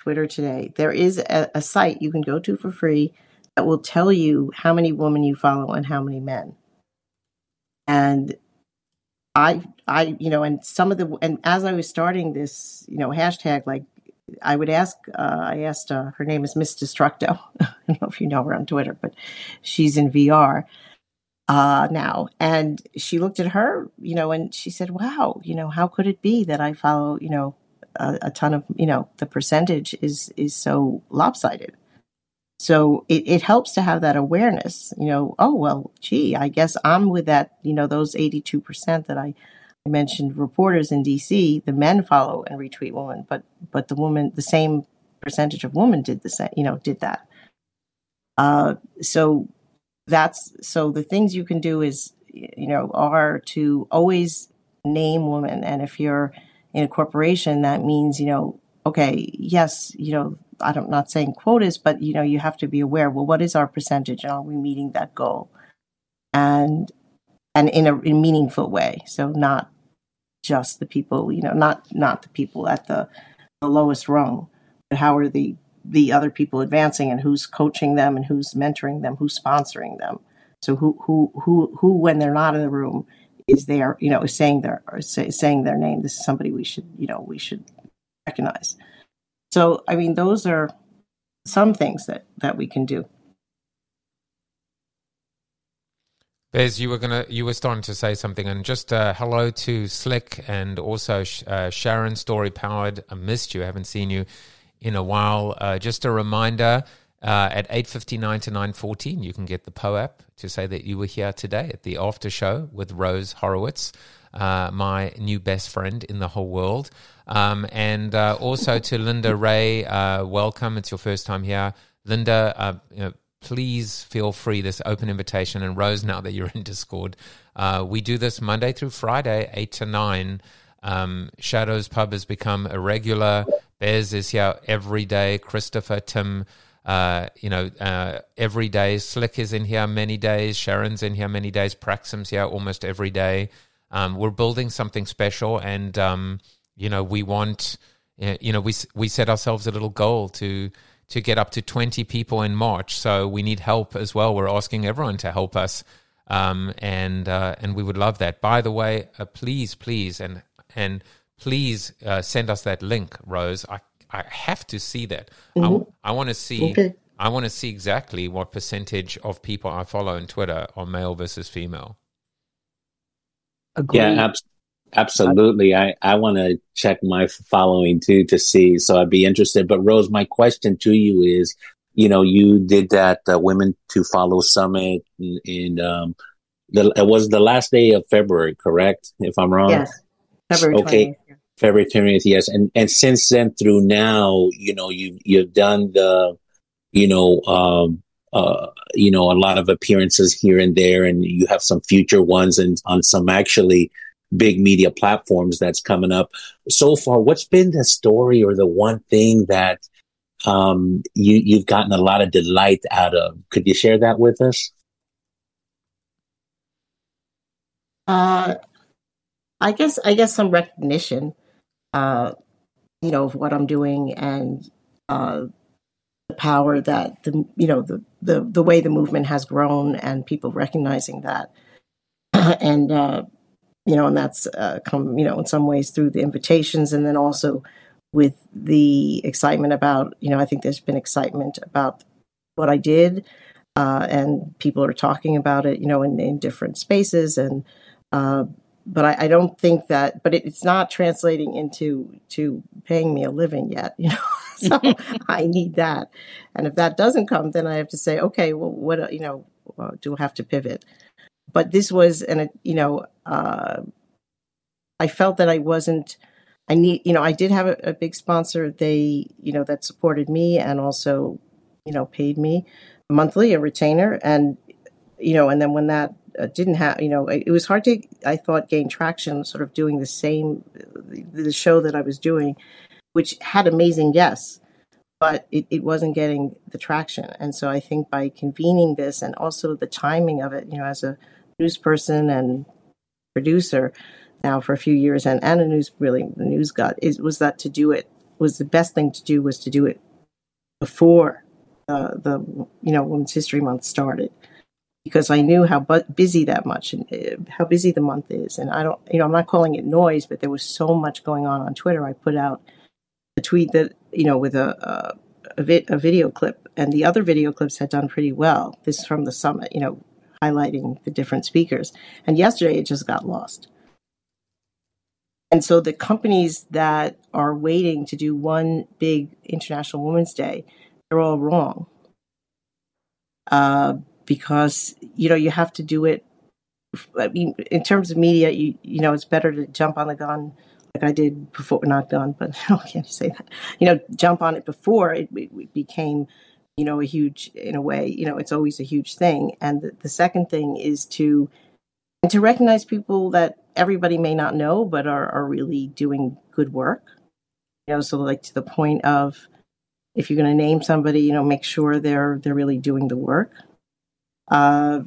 Twitter today. There is a, a site you can go to for free that will tell you how many women you follow and how many men. And I, I, you know, and some of the, and as I was starting this, you know, hashtag like I would ask, uh, I asked, uh, her name is Miss Destructo. I don't know if you know her on Twitter, but she's in VR uh, now. And she looked at her, you know, and she said, wow, you know, how could it be that I follow, you know, a, a ton of, you know, the percentage is, is so lopsided. So it, it helps to have that awareness, you know, oh, well, gee, I guess I'm with that, you know, those 82% that I, mentioned reporters in DC, the men follow and retweet women, but but the woman, the same percentage of women did the same, you know, did that. Uh, so that's so the things you can do is you know are to always name women, and if you're in a corporation, that means you know, okay, yes, you know, I'm not saying quotas, but you know, you have to be aware. Well, what is our percentage, and are we meeting that goal? And and in a, in meaningful way. So not just the people, you know, not not the people at the, the lowest rung, but how are the the other people advancing and who's coaching them and who's mentoring them, who's sponsoring them. So who who who who when they're not in the room is there, you know, is saying their or say, saying their name. This is somebody we should, you know, we should recognize. So I mean, those are some things that that we can do. Bez, you were gonna, you were starting to say something, and just uh, hello to Slick and also uh, Sharon Story Powered. I missed you, I haven't seen you in a while. Uh, just a reminder: uh, at eight fifty nine to nine fourteen, you can get the POAP to say that you were here today at the after show with Rose Horowitz, uh, my new best friend in the whole world, um, and uh, also to Linda Ray. welcome! It's your first time here, Linda. You know, please feel free this open invitation and rose now that you're in discord uh, we do this monday through friday 8 to 9 um, shadows pub has become a regular bez is here every day christopher tim uh, you know uh, every day slick is in here many days sharon's in here many days praxim's here almost every day um, we're building something special and um, you know we want you know we we set ourselves a little goal to to get up to 20 people in March. So we need help as well. We're asking everyone to help us. Um, and uh, and we would love that. By the way, uh, please, please, and and please uh, send us that link, Rose. I I have to see that. Mm-hmm. I, I want to see. Okay. I want to see exactly what percentage of people I follow on Twitter are male versus female. Agreed. Yeah, absolutely. Absolutely. I, I want to check my following too to see. So I'd be interested. But Rose, my question to you is, you know, you did that uh, Women to Follow Summit and, um, the, it was the last day of February, correct? If I'm wrong. Yes. February okay. 20th. February 20th. Yes. And, and since then through now, you know, you, you've done the, you know, um, uh, you know, a lot of appearances here and there, and you have some future ones and on some actually big media platforms that's coming up. So far, what's been the story or the one thing that um, you you've gotten a lot of delight out of? Could you share that with us? Uh, I guess I guess some recognition, uh, you know, of what I'm doing and uh, the power that the you know the the the way the movement has grown and people recognizing that. And uh, you know and that's uh, come you know in some ways through the invitations and then also with the excitement about you know I think there's been excitement about what I did uh, and people are talking about it you know in, in different spaces and uh, but I, I, don't think that but it, it's not translating into to paying me a living yet you know so I need that. And if that doesn't come, then I have to say, okay, well, what, you know, uh, do I have to pivot? But this was, and you know, uh, I felt that I wasn't, I need, you know, I did have a, a, big sponsor. They, you know, that supported me and also, you know, paid me monthly, a retainer. And, you know, and then when that didn't have, you know, it, was hard to, I thought, gain traction sort of doing the same, the show that I was doing which had amazing guests, but it, it wasn't getting the traction. And so I think by convening this and also the timing of it, you know, as a news person and producer now for a few years and, and a news really the news got it was that to do it was the best thing to do was to do it before uh, the you know Women's History Month started because I knew how bu- busy that much and uh, how busy the month is. And I don't, you know, I'm not calling it noise, but there was so much going on on Twitter. I put out a tweet that you know with a a, a, vi- a video clip, and the other video clips had done pretty well. This from the summit, you know, highlighting the different speakers. And yesterday it just got lost. And so the companies that are waiting to do one big International Women's Day, they're all wrong. Uh, because you know you have to do it. I mean, in terms of media, you you know it's better to jump on the gun like I did before, not gun, but I can't say that. You know, jump on it before it, it, became, you know, a huge, in a way, you know, it's always a huge thing. And the, the second thing is to, and to recognize people that everybody may not know, but are, are really doing good work. You know, so like to the point of, if you're going to name somebody, you know, make sure they're they're really doing the work. Uh,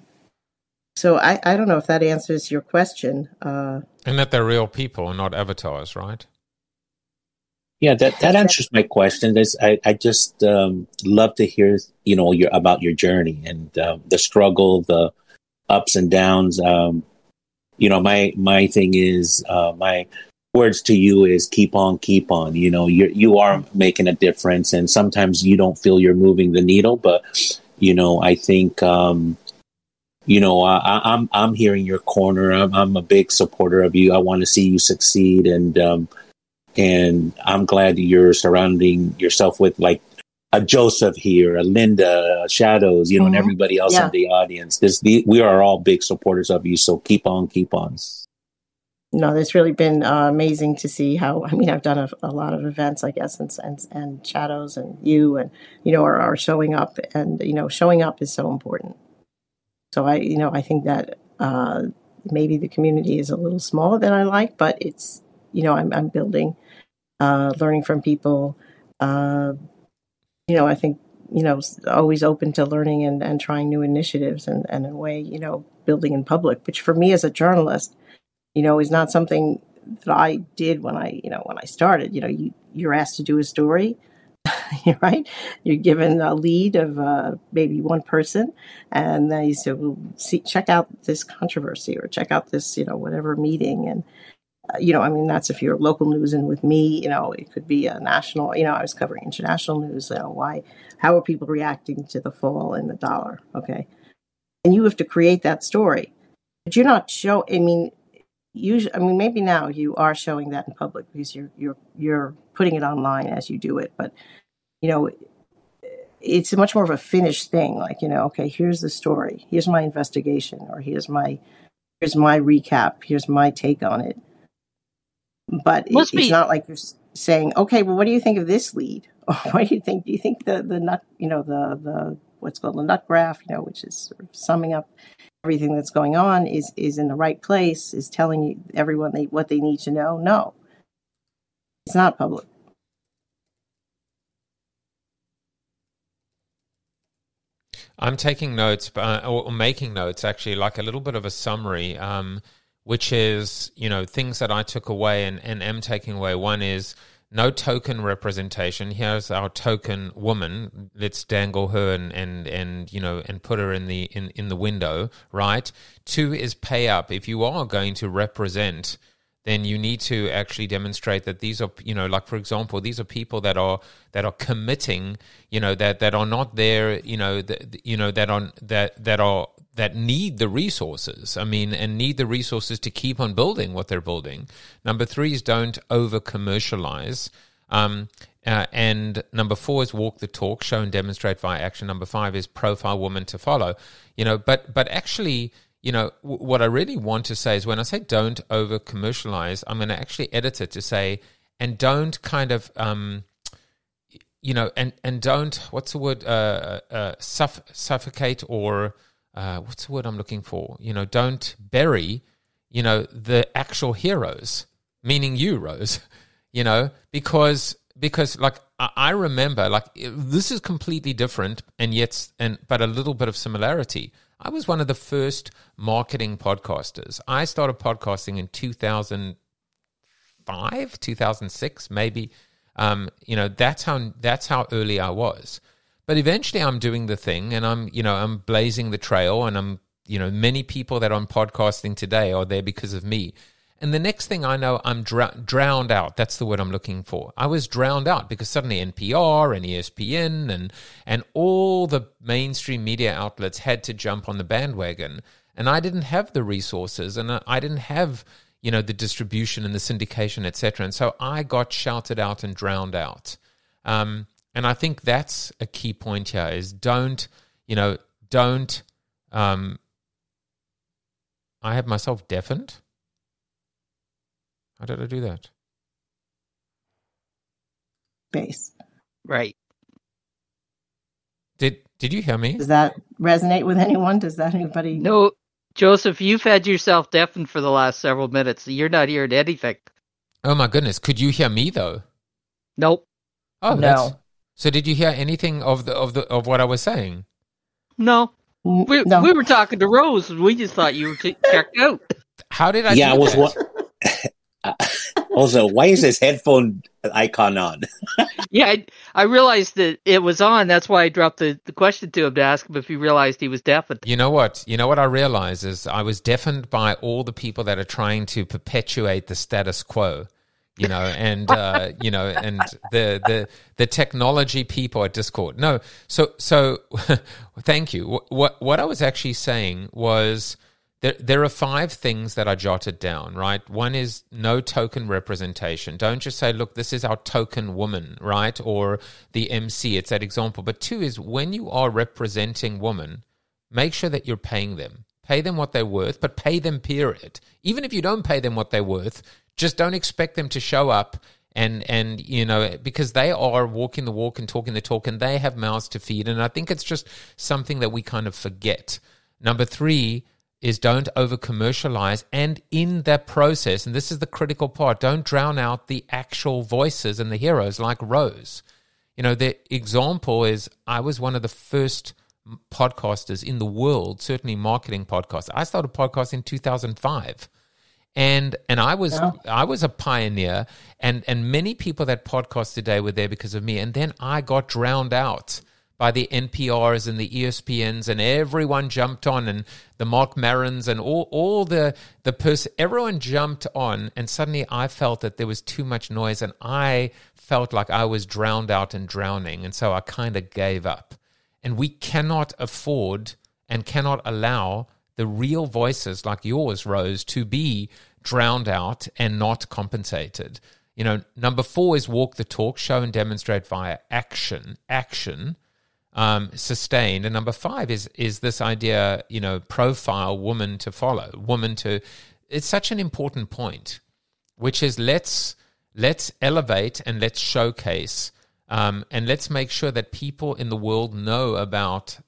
so I, I don't know if that answers your question. Uh, and that they're real people and not avatars, right? Yeah, that, that answers my question. There's, I, I just um, love to hear, you know, your about your journey and uh, the struggle, the ups and downs. Um, you know, my my thing is uh, my words to you is keep on, keep on. You know, you you are making a difference, and sometimes you don't feel you're moving the needle, but you know, I think um, you know, I, am I'm, I'm here in your corner. I'm, I'm a big supporter of you. I want to see you succeed, and um, and I'm glad you're surrounding yourself with like a Joseph here, a Linda, a Shadows, you know, mm-hmm. and everybody else yeah. in the audience. This the, we are all big supporters of you. So keep on, keep on. No, it's really been uh, amazing to see how. I mean, I've done a, a, lot of events, I guess, and, and and Shadows and you, and you know, are, are showing up, and you know, showing up is so important. So I, you know, I think that uh, maybe the community is a little smaller than I like, but it's, you know, I'm, I'm building, uh, learning from people. Uh, you know, I think, you know, always open to learning and, and trying new initiatives and, and in a way, you know, building in public, which for me as a journalist, you know, is not something that I did when I, you know, when I started. You know, you, you're asked to do a story right? You're given a lead of uh, maybe one person, and then you say, "Well, see, check out this controversy, or check out this, you know, whatever meeting." And uh, you know, I mean, that's if you're local news, and with me, you know, it could be a national. You know, I was covering international news. You know, why? How are people reacting to the fall in the dollar? Okay, and you have to create that story, but you're not show. I mean, usually, I mean, maybe now you are showing that in public because you're you're you're putting it online as you do it, but you know, it's much more of a finished thing. Like, you know, okay, here's the story. Here's my investigation, or here's my here's my recap. Here's my take on it. But it, it's be- not like you're saying, okay, well, what do you think of this lead? Or what do you think? Do you think the the nut, you know, the the what's called the nut graph, you know, which is sort of summing up everything that's going on, is is in the right place? Is telling everyone they what they need to know? No, it's not public. I'm taking notes, uh, or, making notes actually, like a little bit of a summary, um, which is you know things that I took away and, and am taking away. One is no token representation. Here's our token woman. Let's dangle her and, and, and you know and put her in the in, in the window, right? Two is pay up. If you are going to represent then you need to actually demonstrate that these are you know like for example these are people that are that are committing you know that that are not there you know that you know that on that that are that need the resources i mean and need the resources to keep on building what they're building number 3 is don't over commercialize um, uh, and number four is walk the talk, show and demonstrate via action. Number five is profile woman to follow. You know, but but actually, you know, w- what I really want to say is when I say don't over commercialize, I'm going to actually edit it to say, and don't kind of, um, you know, and, and don't, what's the word, uh, uh, suff- suffocate or uh, what's the word I'm looking for? You know, don't bury, you know, the actual heroes, meaning you, Rose, you know, because because like I remember like this is completely different and yet and but a little bit of similarity. I was one of the first marketing podcasters. I started podcasting in 2005, 2006, maybe. Um, you know, that's how that's how early I was. But eventually I'm doing the thing and I'm, you know, I'm blazing the trail and I'm, you know, many people that I'm podcasting today are there because of me. And the next thing I know, I'm dr- drowned out. That's the word I'm looking for. I was drowned out because suddenly NPR and ESPN and and all the mainstream media outlets had to jump on the bandwagon, and I didn't have the resources, and I didn't have you know the distribution and the syndication, etc. And so I got shouted out and drowned out. Um, and I think that's a key point here: is don't you know don't. Um, I have myself deafened how did I do that? Base. Right. Did Did you hear me? Does that resonate with anyone? Does that anybody? No, Joseph, you've had yourself deafened for the last several minutes. So you're not hearing anything. Oh my goodness! Could you hear me though? Nope. Oh No. So did you hear anything of the of the of what I was saying? No. We, no. we were talking to Rose. and We just thought you were t- checked out. How did I? yeah, I was. that? Wa- also, why is this headphone icon on? Yeah, I, I realized that it was on. That's why I dropped the, the question to him to ask him if he realized he was deafened. You know what? You know what I realize is I was deafened by all the people that are trying to perpetuate the status quo. You know, and uh, you know, and the the the technology people at Discord. No, so so, thank you. What what, what I was actually saying was there there are five things that I jotted down. Right, one is no token representation. Don't just say, "Look, this is our token woman," right, or the MC. It's that example. But two is when you are representing women, make sure that you're paying them. Pay them what they're worth, but pay them, period. Even if you don't pay them what they're worth, just don't expect them to show up and, and you know, because they are walking the walk and talking the talk and they have mouths to feed. And I think it's just something that we kind of forget. Number three is don't over commercialize. And in that process, and this is the critical part, don't drown out the actual voices and the heroes like Rose. You know, the example is I was one of the first podcasters in the world, certainly marketing podcasts. I started podcasting in 2005. And and I was Yeah. I was a pioneer and and many people that podcast today were there because of me. And then I got drowned out by the NPRs and the ESPNs and everyone jumped on and the Mark Marons and all all the the person everyone jumped on and suddenly I felt that there was too much noise and I felt like I was drowned out and drowning and so I kind of gave up. And we cannot afford and cannot allow the real voices like yours, Rose, to be drowned out and not compensated. You know, number four is walk the talk, show and demonstrate via action, action, um, sustained. And number five is is this idea, you know, profile woman to follow, woman to. It's such an important point, which is let's let's elevate and let's showcase um, and let's make sure that people in the world know about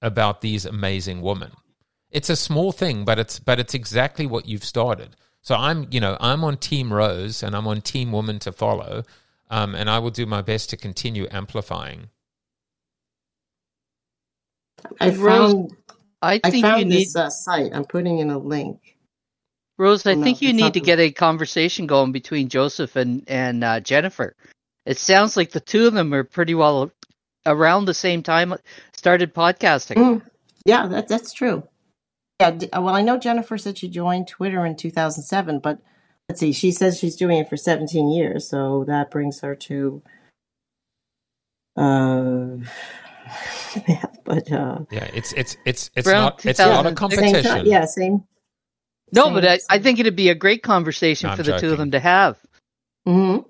about these amazing women. It's a small thing, but it's but it's exactly what you've started. So I'm you know I'm on Team Rose and I'm on Team Woman to follow, um, and I will do my best to continue amplifying. I Rose, found I I think you found need. this uh, site. I'm putting in a link. Rose, I No, think you it's need not to the- get a conversation going between Joseph and and uh, Jennifer. It sounds like the two of them are pretty well around the same time started podcasting. Mm, yeah, that, that's true. Yeah, d- well, I know Jennifer said she joined Twitter in 2007, but let's see, she says she's doing it for 17 years, so that brings her to. Uh, but uh, Yeah, it's it's it's it's Around not it's not a 2006. same competition. time, yeah, same. No, same- but I, I think it'd be a great conversation No, I'm for the two of them to have. Mhm.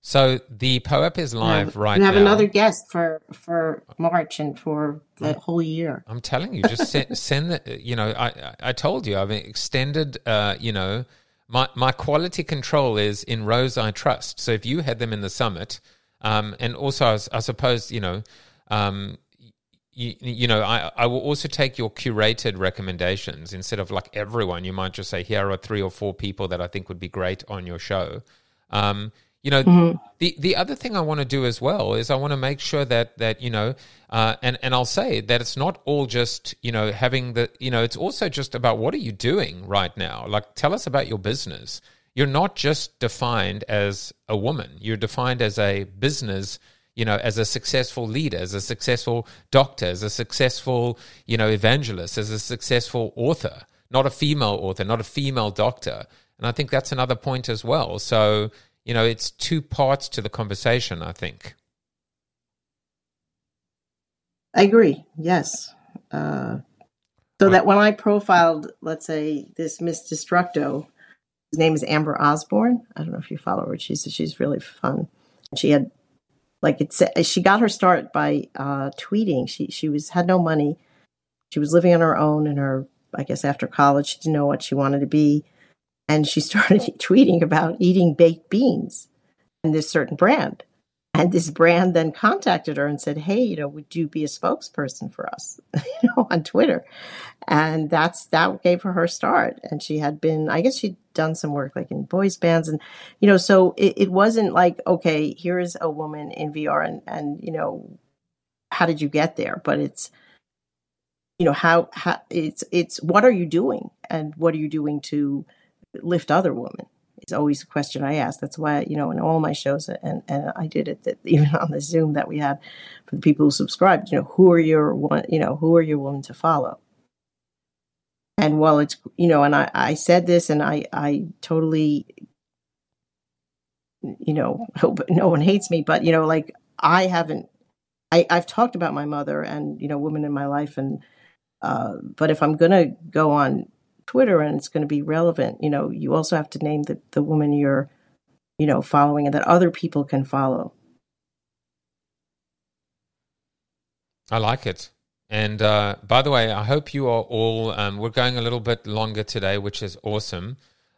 So the POAP is live Yeah, right we have now. another guest for for March and for the whole year. I'm telling you, just send, send the, you know, I, I- I told you, I've extended, uh, you know, my, my quality control is in Rose I Trust. So if you had them in the summit, um, and also I suppose, you know, um, you, you know, I, I will also take your curated recommendations instead of like everyone. You might just say, here are three or four people that I think would be great on your show. Um, you know, the the other thing I want to do as well is I want to make sure that that you know, uh, and and I'll say that it's not all just you know having the you know it's also just about what are you doing right now. Like, tell us about your business. You're not just defined as a woman. You're defined as a business you know, as a successful leader, as a successful doctor, as a successful, you know, evangelist, as a successful author, not a female author, not a female doctor. And I think that's another point as well. So, you know, it's two parts to the conversation, I think. I agree. Yes. Uh, so that when I profiled, let's say this Miss Destructo, his name is Amber Osborne. I don't know if you follow her. She's she's really fun. She had like it's she got her start by uh, tweeting. She she was had no money. She was living on her own in her I guess after college. She didn't know what she wanted to be, and she started tweeting about eating baked beans and this certain brand. And this brand then contacted her and said, "Hey, you know, would you be a spokesperson for us, you know, on Twitter?" And that's that gave her her start. And she had been, I guess, she'd done some work like in boys bands, and you know, so it, it wasn't like, okay, here is a woman in VR, and and you know, how did you get there? But it's, you know, how how it's it's what are you doing, and what are you doing to lift other women? Is always a question I ask. That's why, you know, in all my shows, and, and I did it that even on the Zoom that we had for the people who subscribed, you know, who are your one, you know, who are your women to follow? And while it's, you know, and I, I said this and I, I totally, you know, hope no one hates me, but, you know, like I haven't, I, I've talked about my mother and, you know, women in my life. And, uh, but if I'm going to go on Twitter and it's going to be relevant, you know, you also have to name the, the woman you're, you know, following and that other people can follow. I like it. And uh, by the way, I hope you are all. Um, we're going a little bit longer today, which is awesome.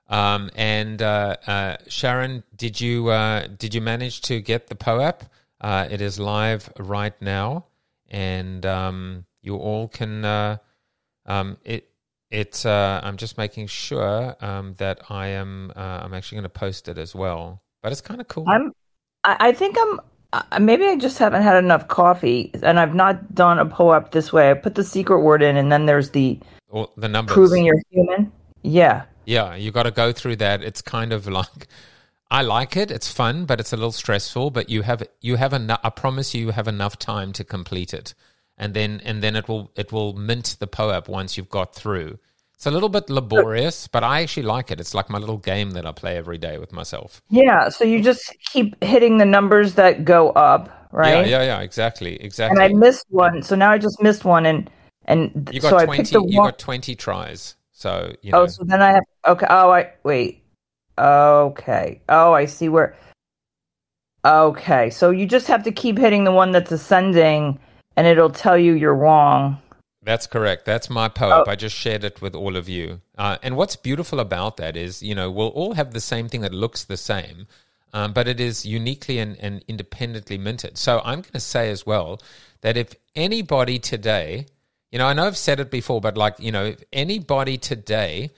Um, and uh, uh, Sharon, did you uh, did you manage to get the POAP? Uh, it is live right now, and um, you all can. Uh, um, it it's. Uh, I'm just making sure um, that I am. Uh, I'm actually going to post it as well. But it's kind of cool. I'm. I think I'm. Uh, maybe I just haven't had enough coffee, and I've not done a POAP this way. I put the secret word in, and then there's the Or the numbers. proving you're human. Yeah, Yeah, you got to go through that. It's kind of like I like it. It's fun, but it's a little stressful. But you have you have enough. I promise you, you have enough time to complete it, and then and then it will it will mint the POAP once you've got through. It's a little bit laborious, but I actually like it. It's like my little game that I play every day with myself. yeah. So you just keep hitting the numbers that go up, right? Yeah, yeah, yeah. Exactly, exactly. And. I missed one, so now I just missed one, and and you so got I twenty. picked the one. You got twenty tries. So you oh, know. Oh, so then I have okay. Oh, I wait. Okay. Oh, I see where. Okay, so you just have to keep hitting the one that's ascending, and it'll tell you you're wrong. That's correct. That's my POAP. Oh. I just shared it with all of you. Uh, and what's beautiful about that is, you know, we'll all have the same thing that looks the same, um, but it is uniquely and, and independently minted. So I'm going to say as well that if anybody today, you know, I know I've said it before, but like, you know, if anybody today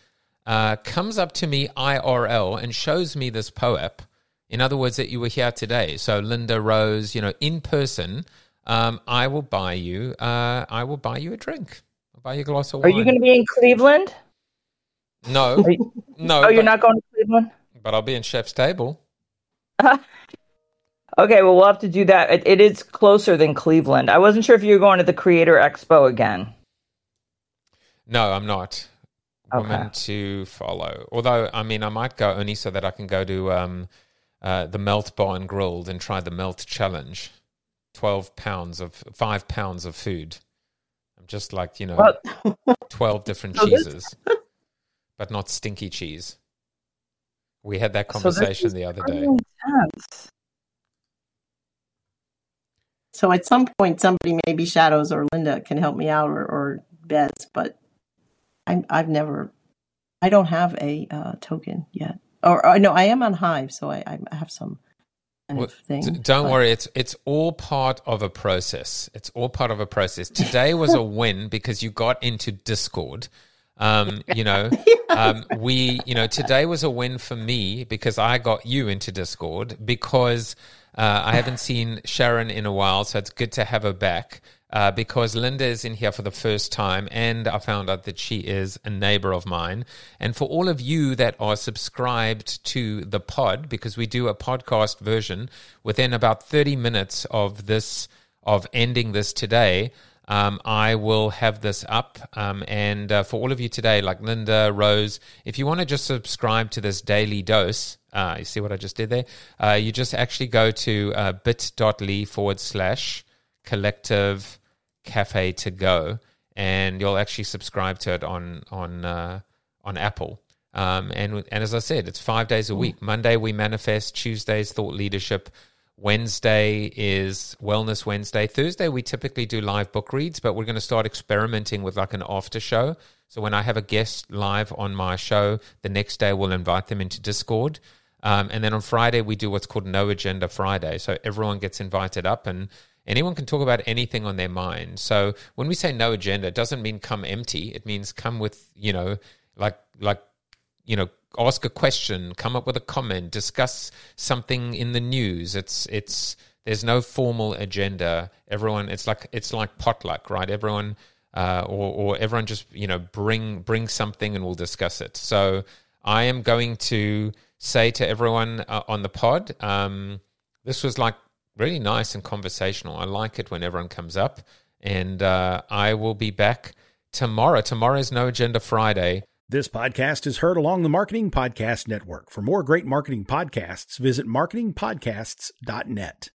uh, comes up to me IRL and shows me this POAP, in other words, that you were here today. So Linda Rose, you know, in person, um, I will buy you. Uh, I will buy you a drink. I'll buy you a glass of water. Are wine. you going to be in Cleveland? No, no. Oh, you're but, not going to Cleveland? But I'll be in Chef's Table. Okay, well, we'll have to do that. It, it is closer than Cleveland. I wasn't sure if you were going to the Creator Expo again. No, I'm not. Woman Okay. to follow. Although, I mean, I might go only so that I can go to um, uh, the Melt Bar and Grilled and try the Melt Challenge. Twelve pounds of five pounds of food. I'm just like you know, twelve different So this- cheeses, but not stinky cheese. We had that conversation is the other day. intense. So at some point, somebody, maybe Shadows or Linda, can help me out, or, or Bez. But I'm, I've never, I don't have a uh, token yet. Or, or no, I am on Hive, so I, I have some Well. Don't but- worry, it's it's all part of a process. It's all part of a process. Today was a win because you got into Discord. Um, you know, um, we, you know, today was a win for me because I got you into Discord because uh, I haven't seen Sharon in a while, so it's good to have her back. Uh, because Linda is in here for the first time, and I found out that she is a neighbor of mine. And for all of you that are subscribed to the pod, because we do a podcast version within about 30 minutes of this, of ending this today, um, I will have this up. Um, and uh, for all of you today, like Linda, Rose, if you want to just subscribe to this daily dose, uh, you see what I just did there? Uh, you just actually go to uh, bit.ly forward slash collective cafe to go and you'll actually subscribe to it on on uh, on Apple. Um, and and as I said, it's five days a week. Monday we manifest. Tuesday's thought leadership. Wednesday is Wellness Wednesday. Thursday we typically do live book reads, but we're going to start experimenting with like an after show. So when I have a guest live on my show, the next day we'll invite them into Discord. Um, and then on Friday we do what's called No Agenda Friday. So everyone gets invited up and anyone can talk about anything on their mind. So when we say no agenda, it doesn't mean come empty. It means come with, you know, like like you know, ask a question, come up with a comment, discuss something in the news. It's it's there's no formal agenda. Everyone, it's like it's like potluck, right? Everyone, uh, or or everyone just you know bring bring something and we'll discuss it. So I am going to say to everyone uh, on the pod, um, this was like really nice and conversational. I like it when everyone comes up, and uh, I will be back tomorrow. Tomorrow is No Agenda Friday. This podcast is heard along the Marketing Podcast Network. For more great marketing podcasts, visit marketingpodcasts.net.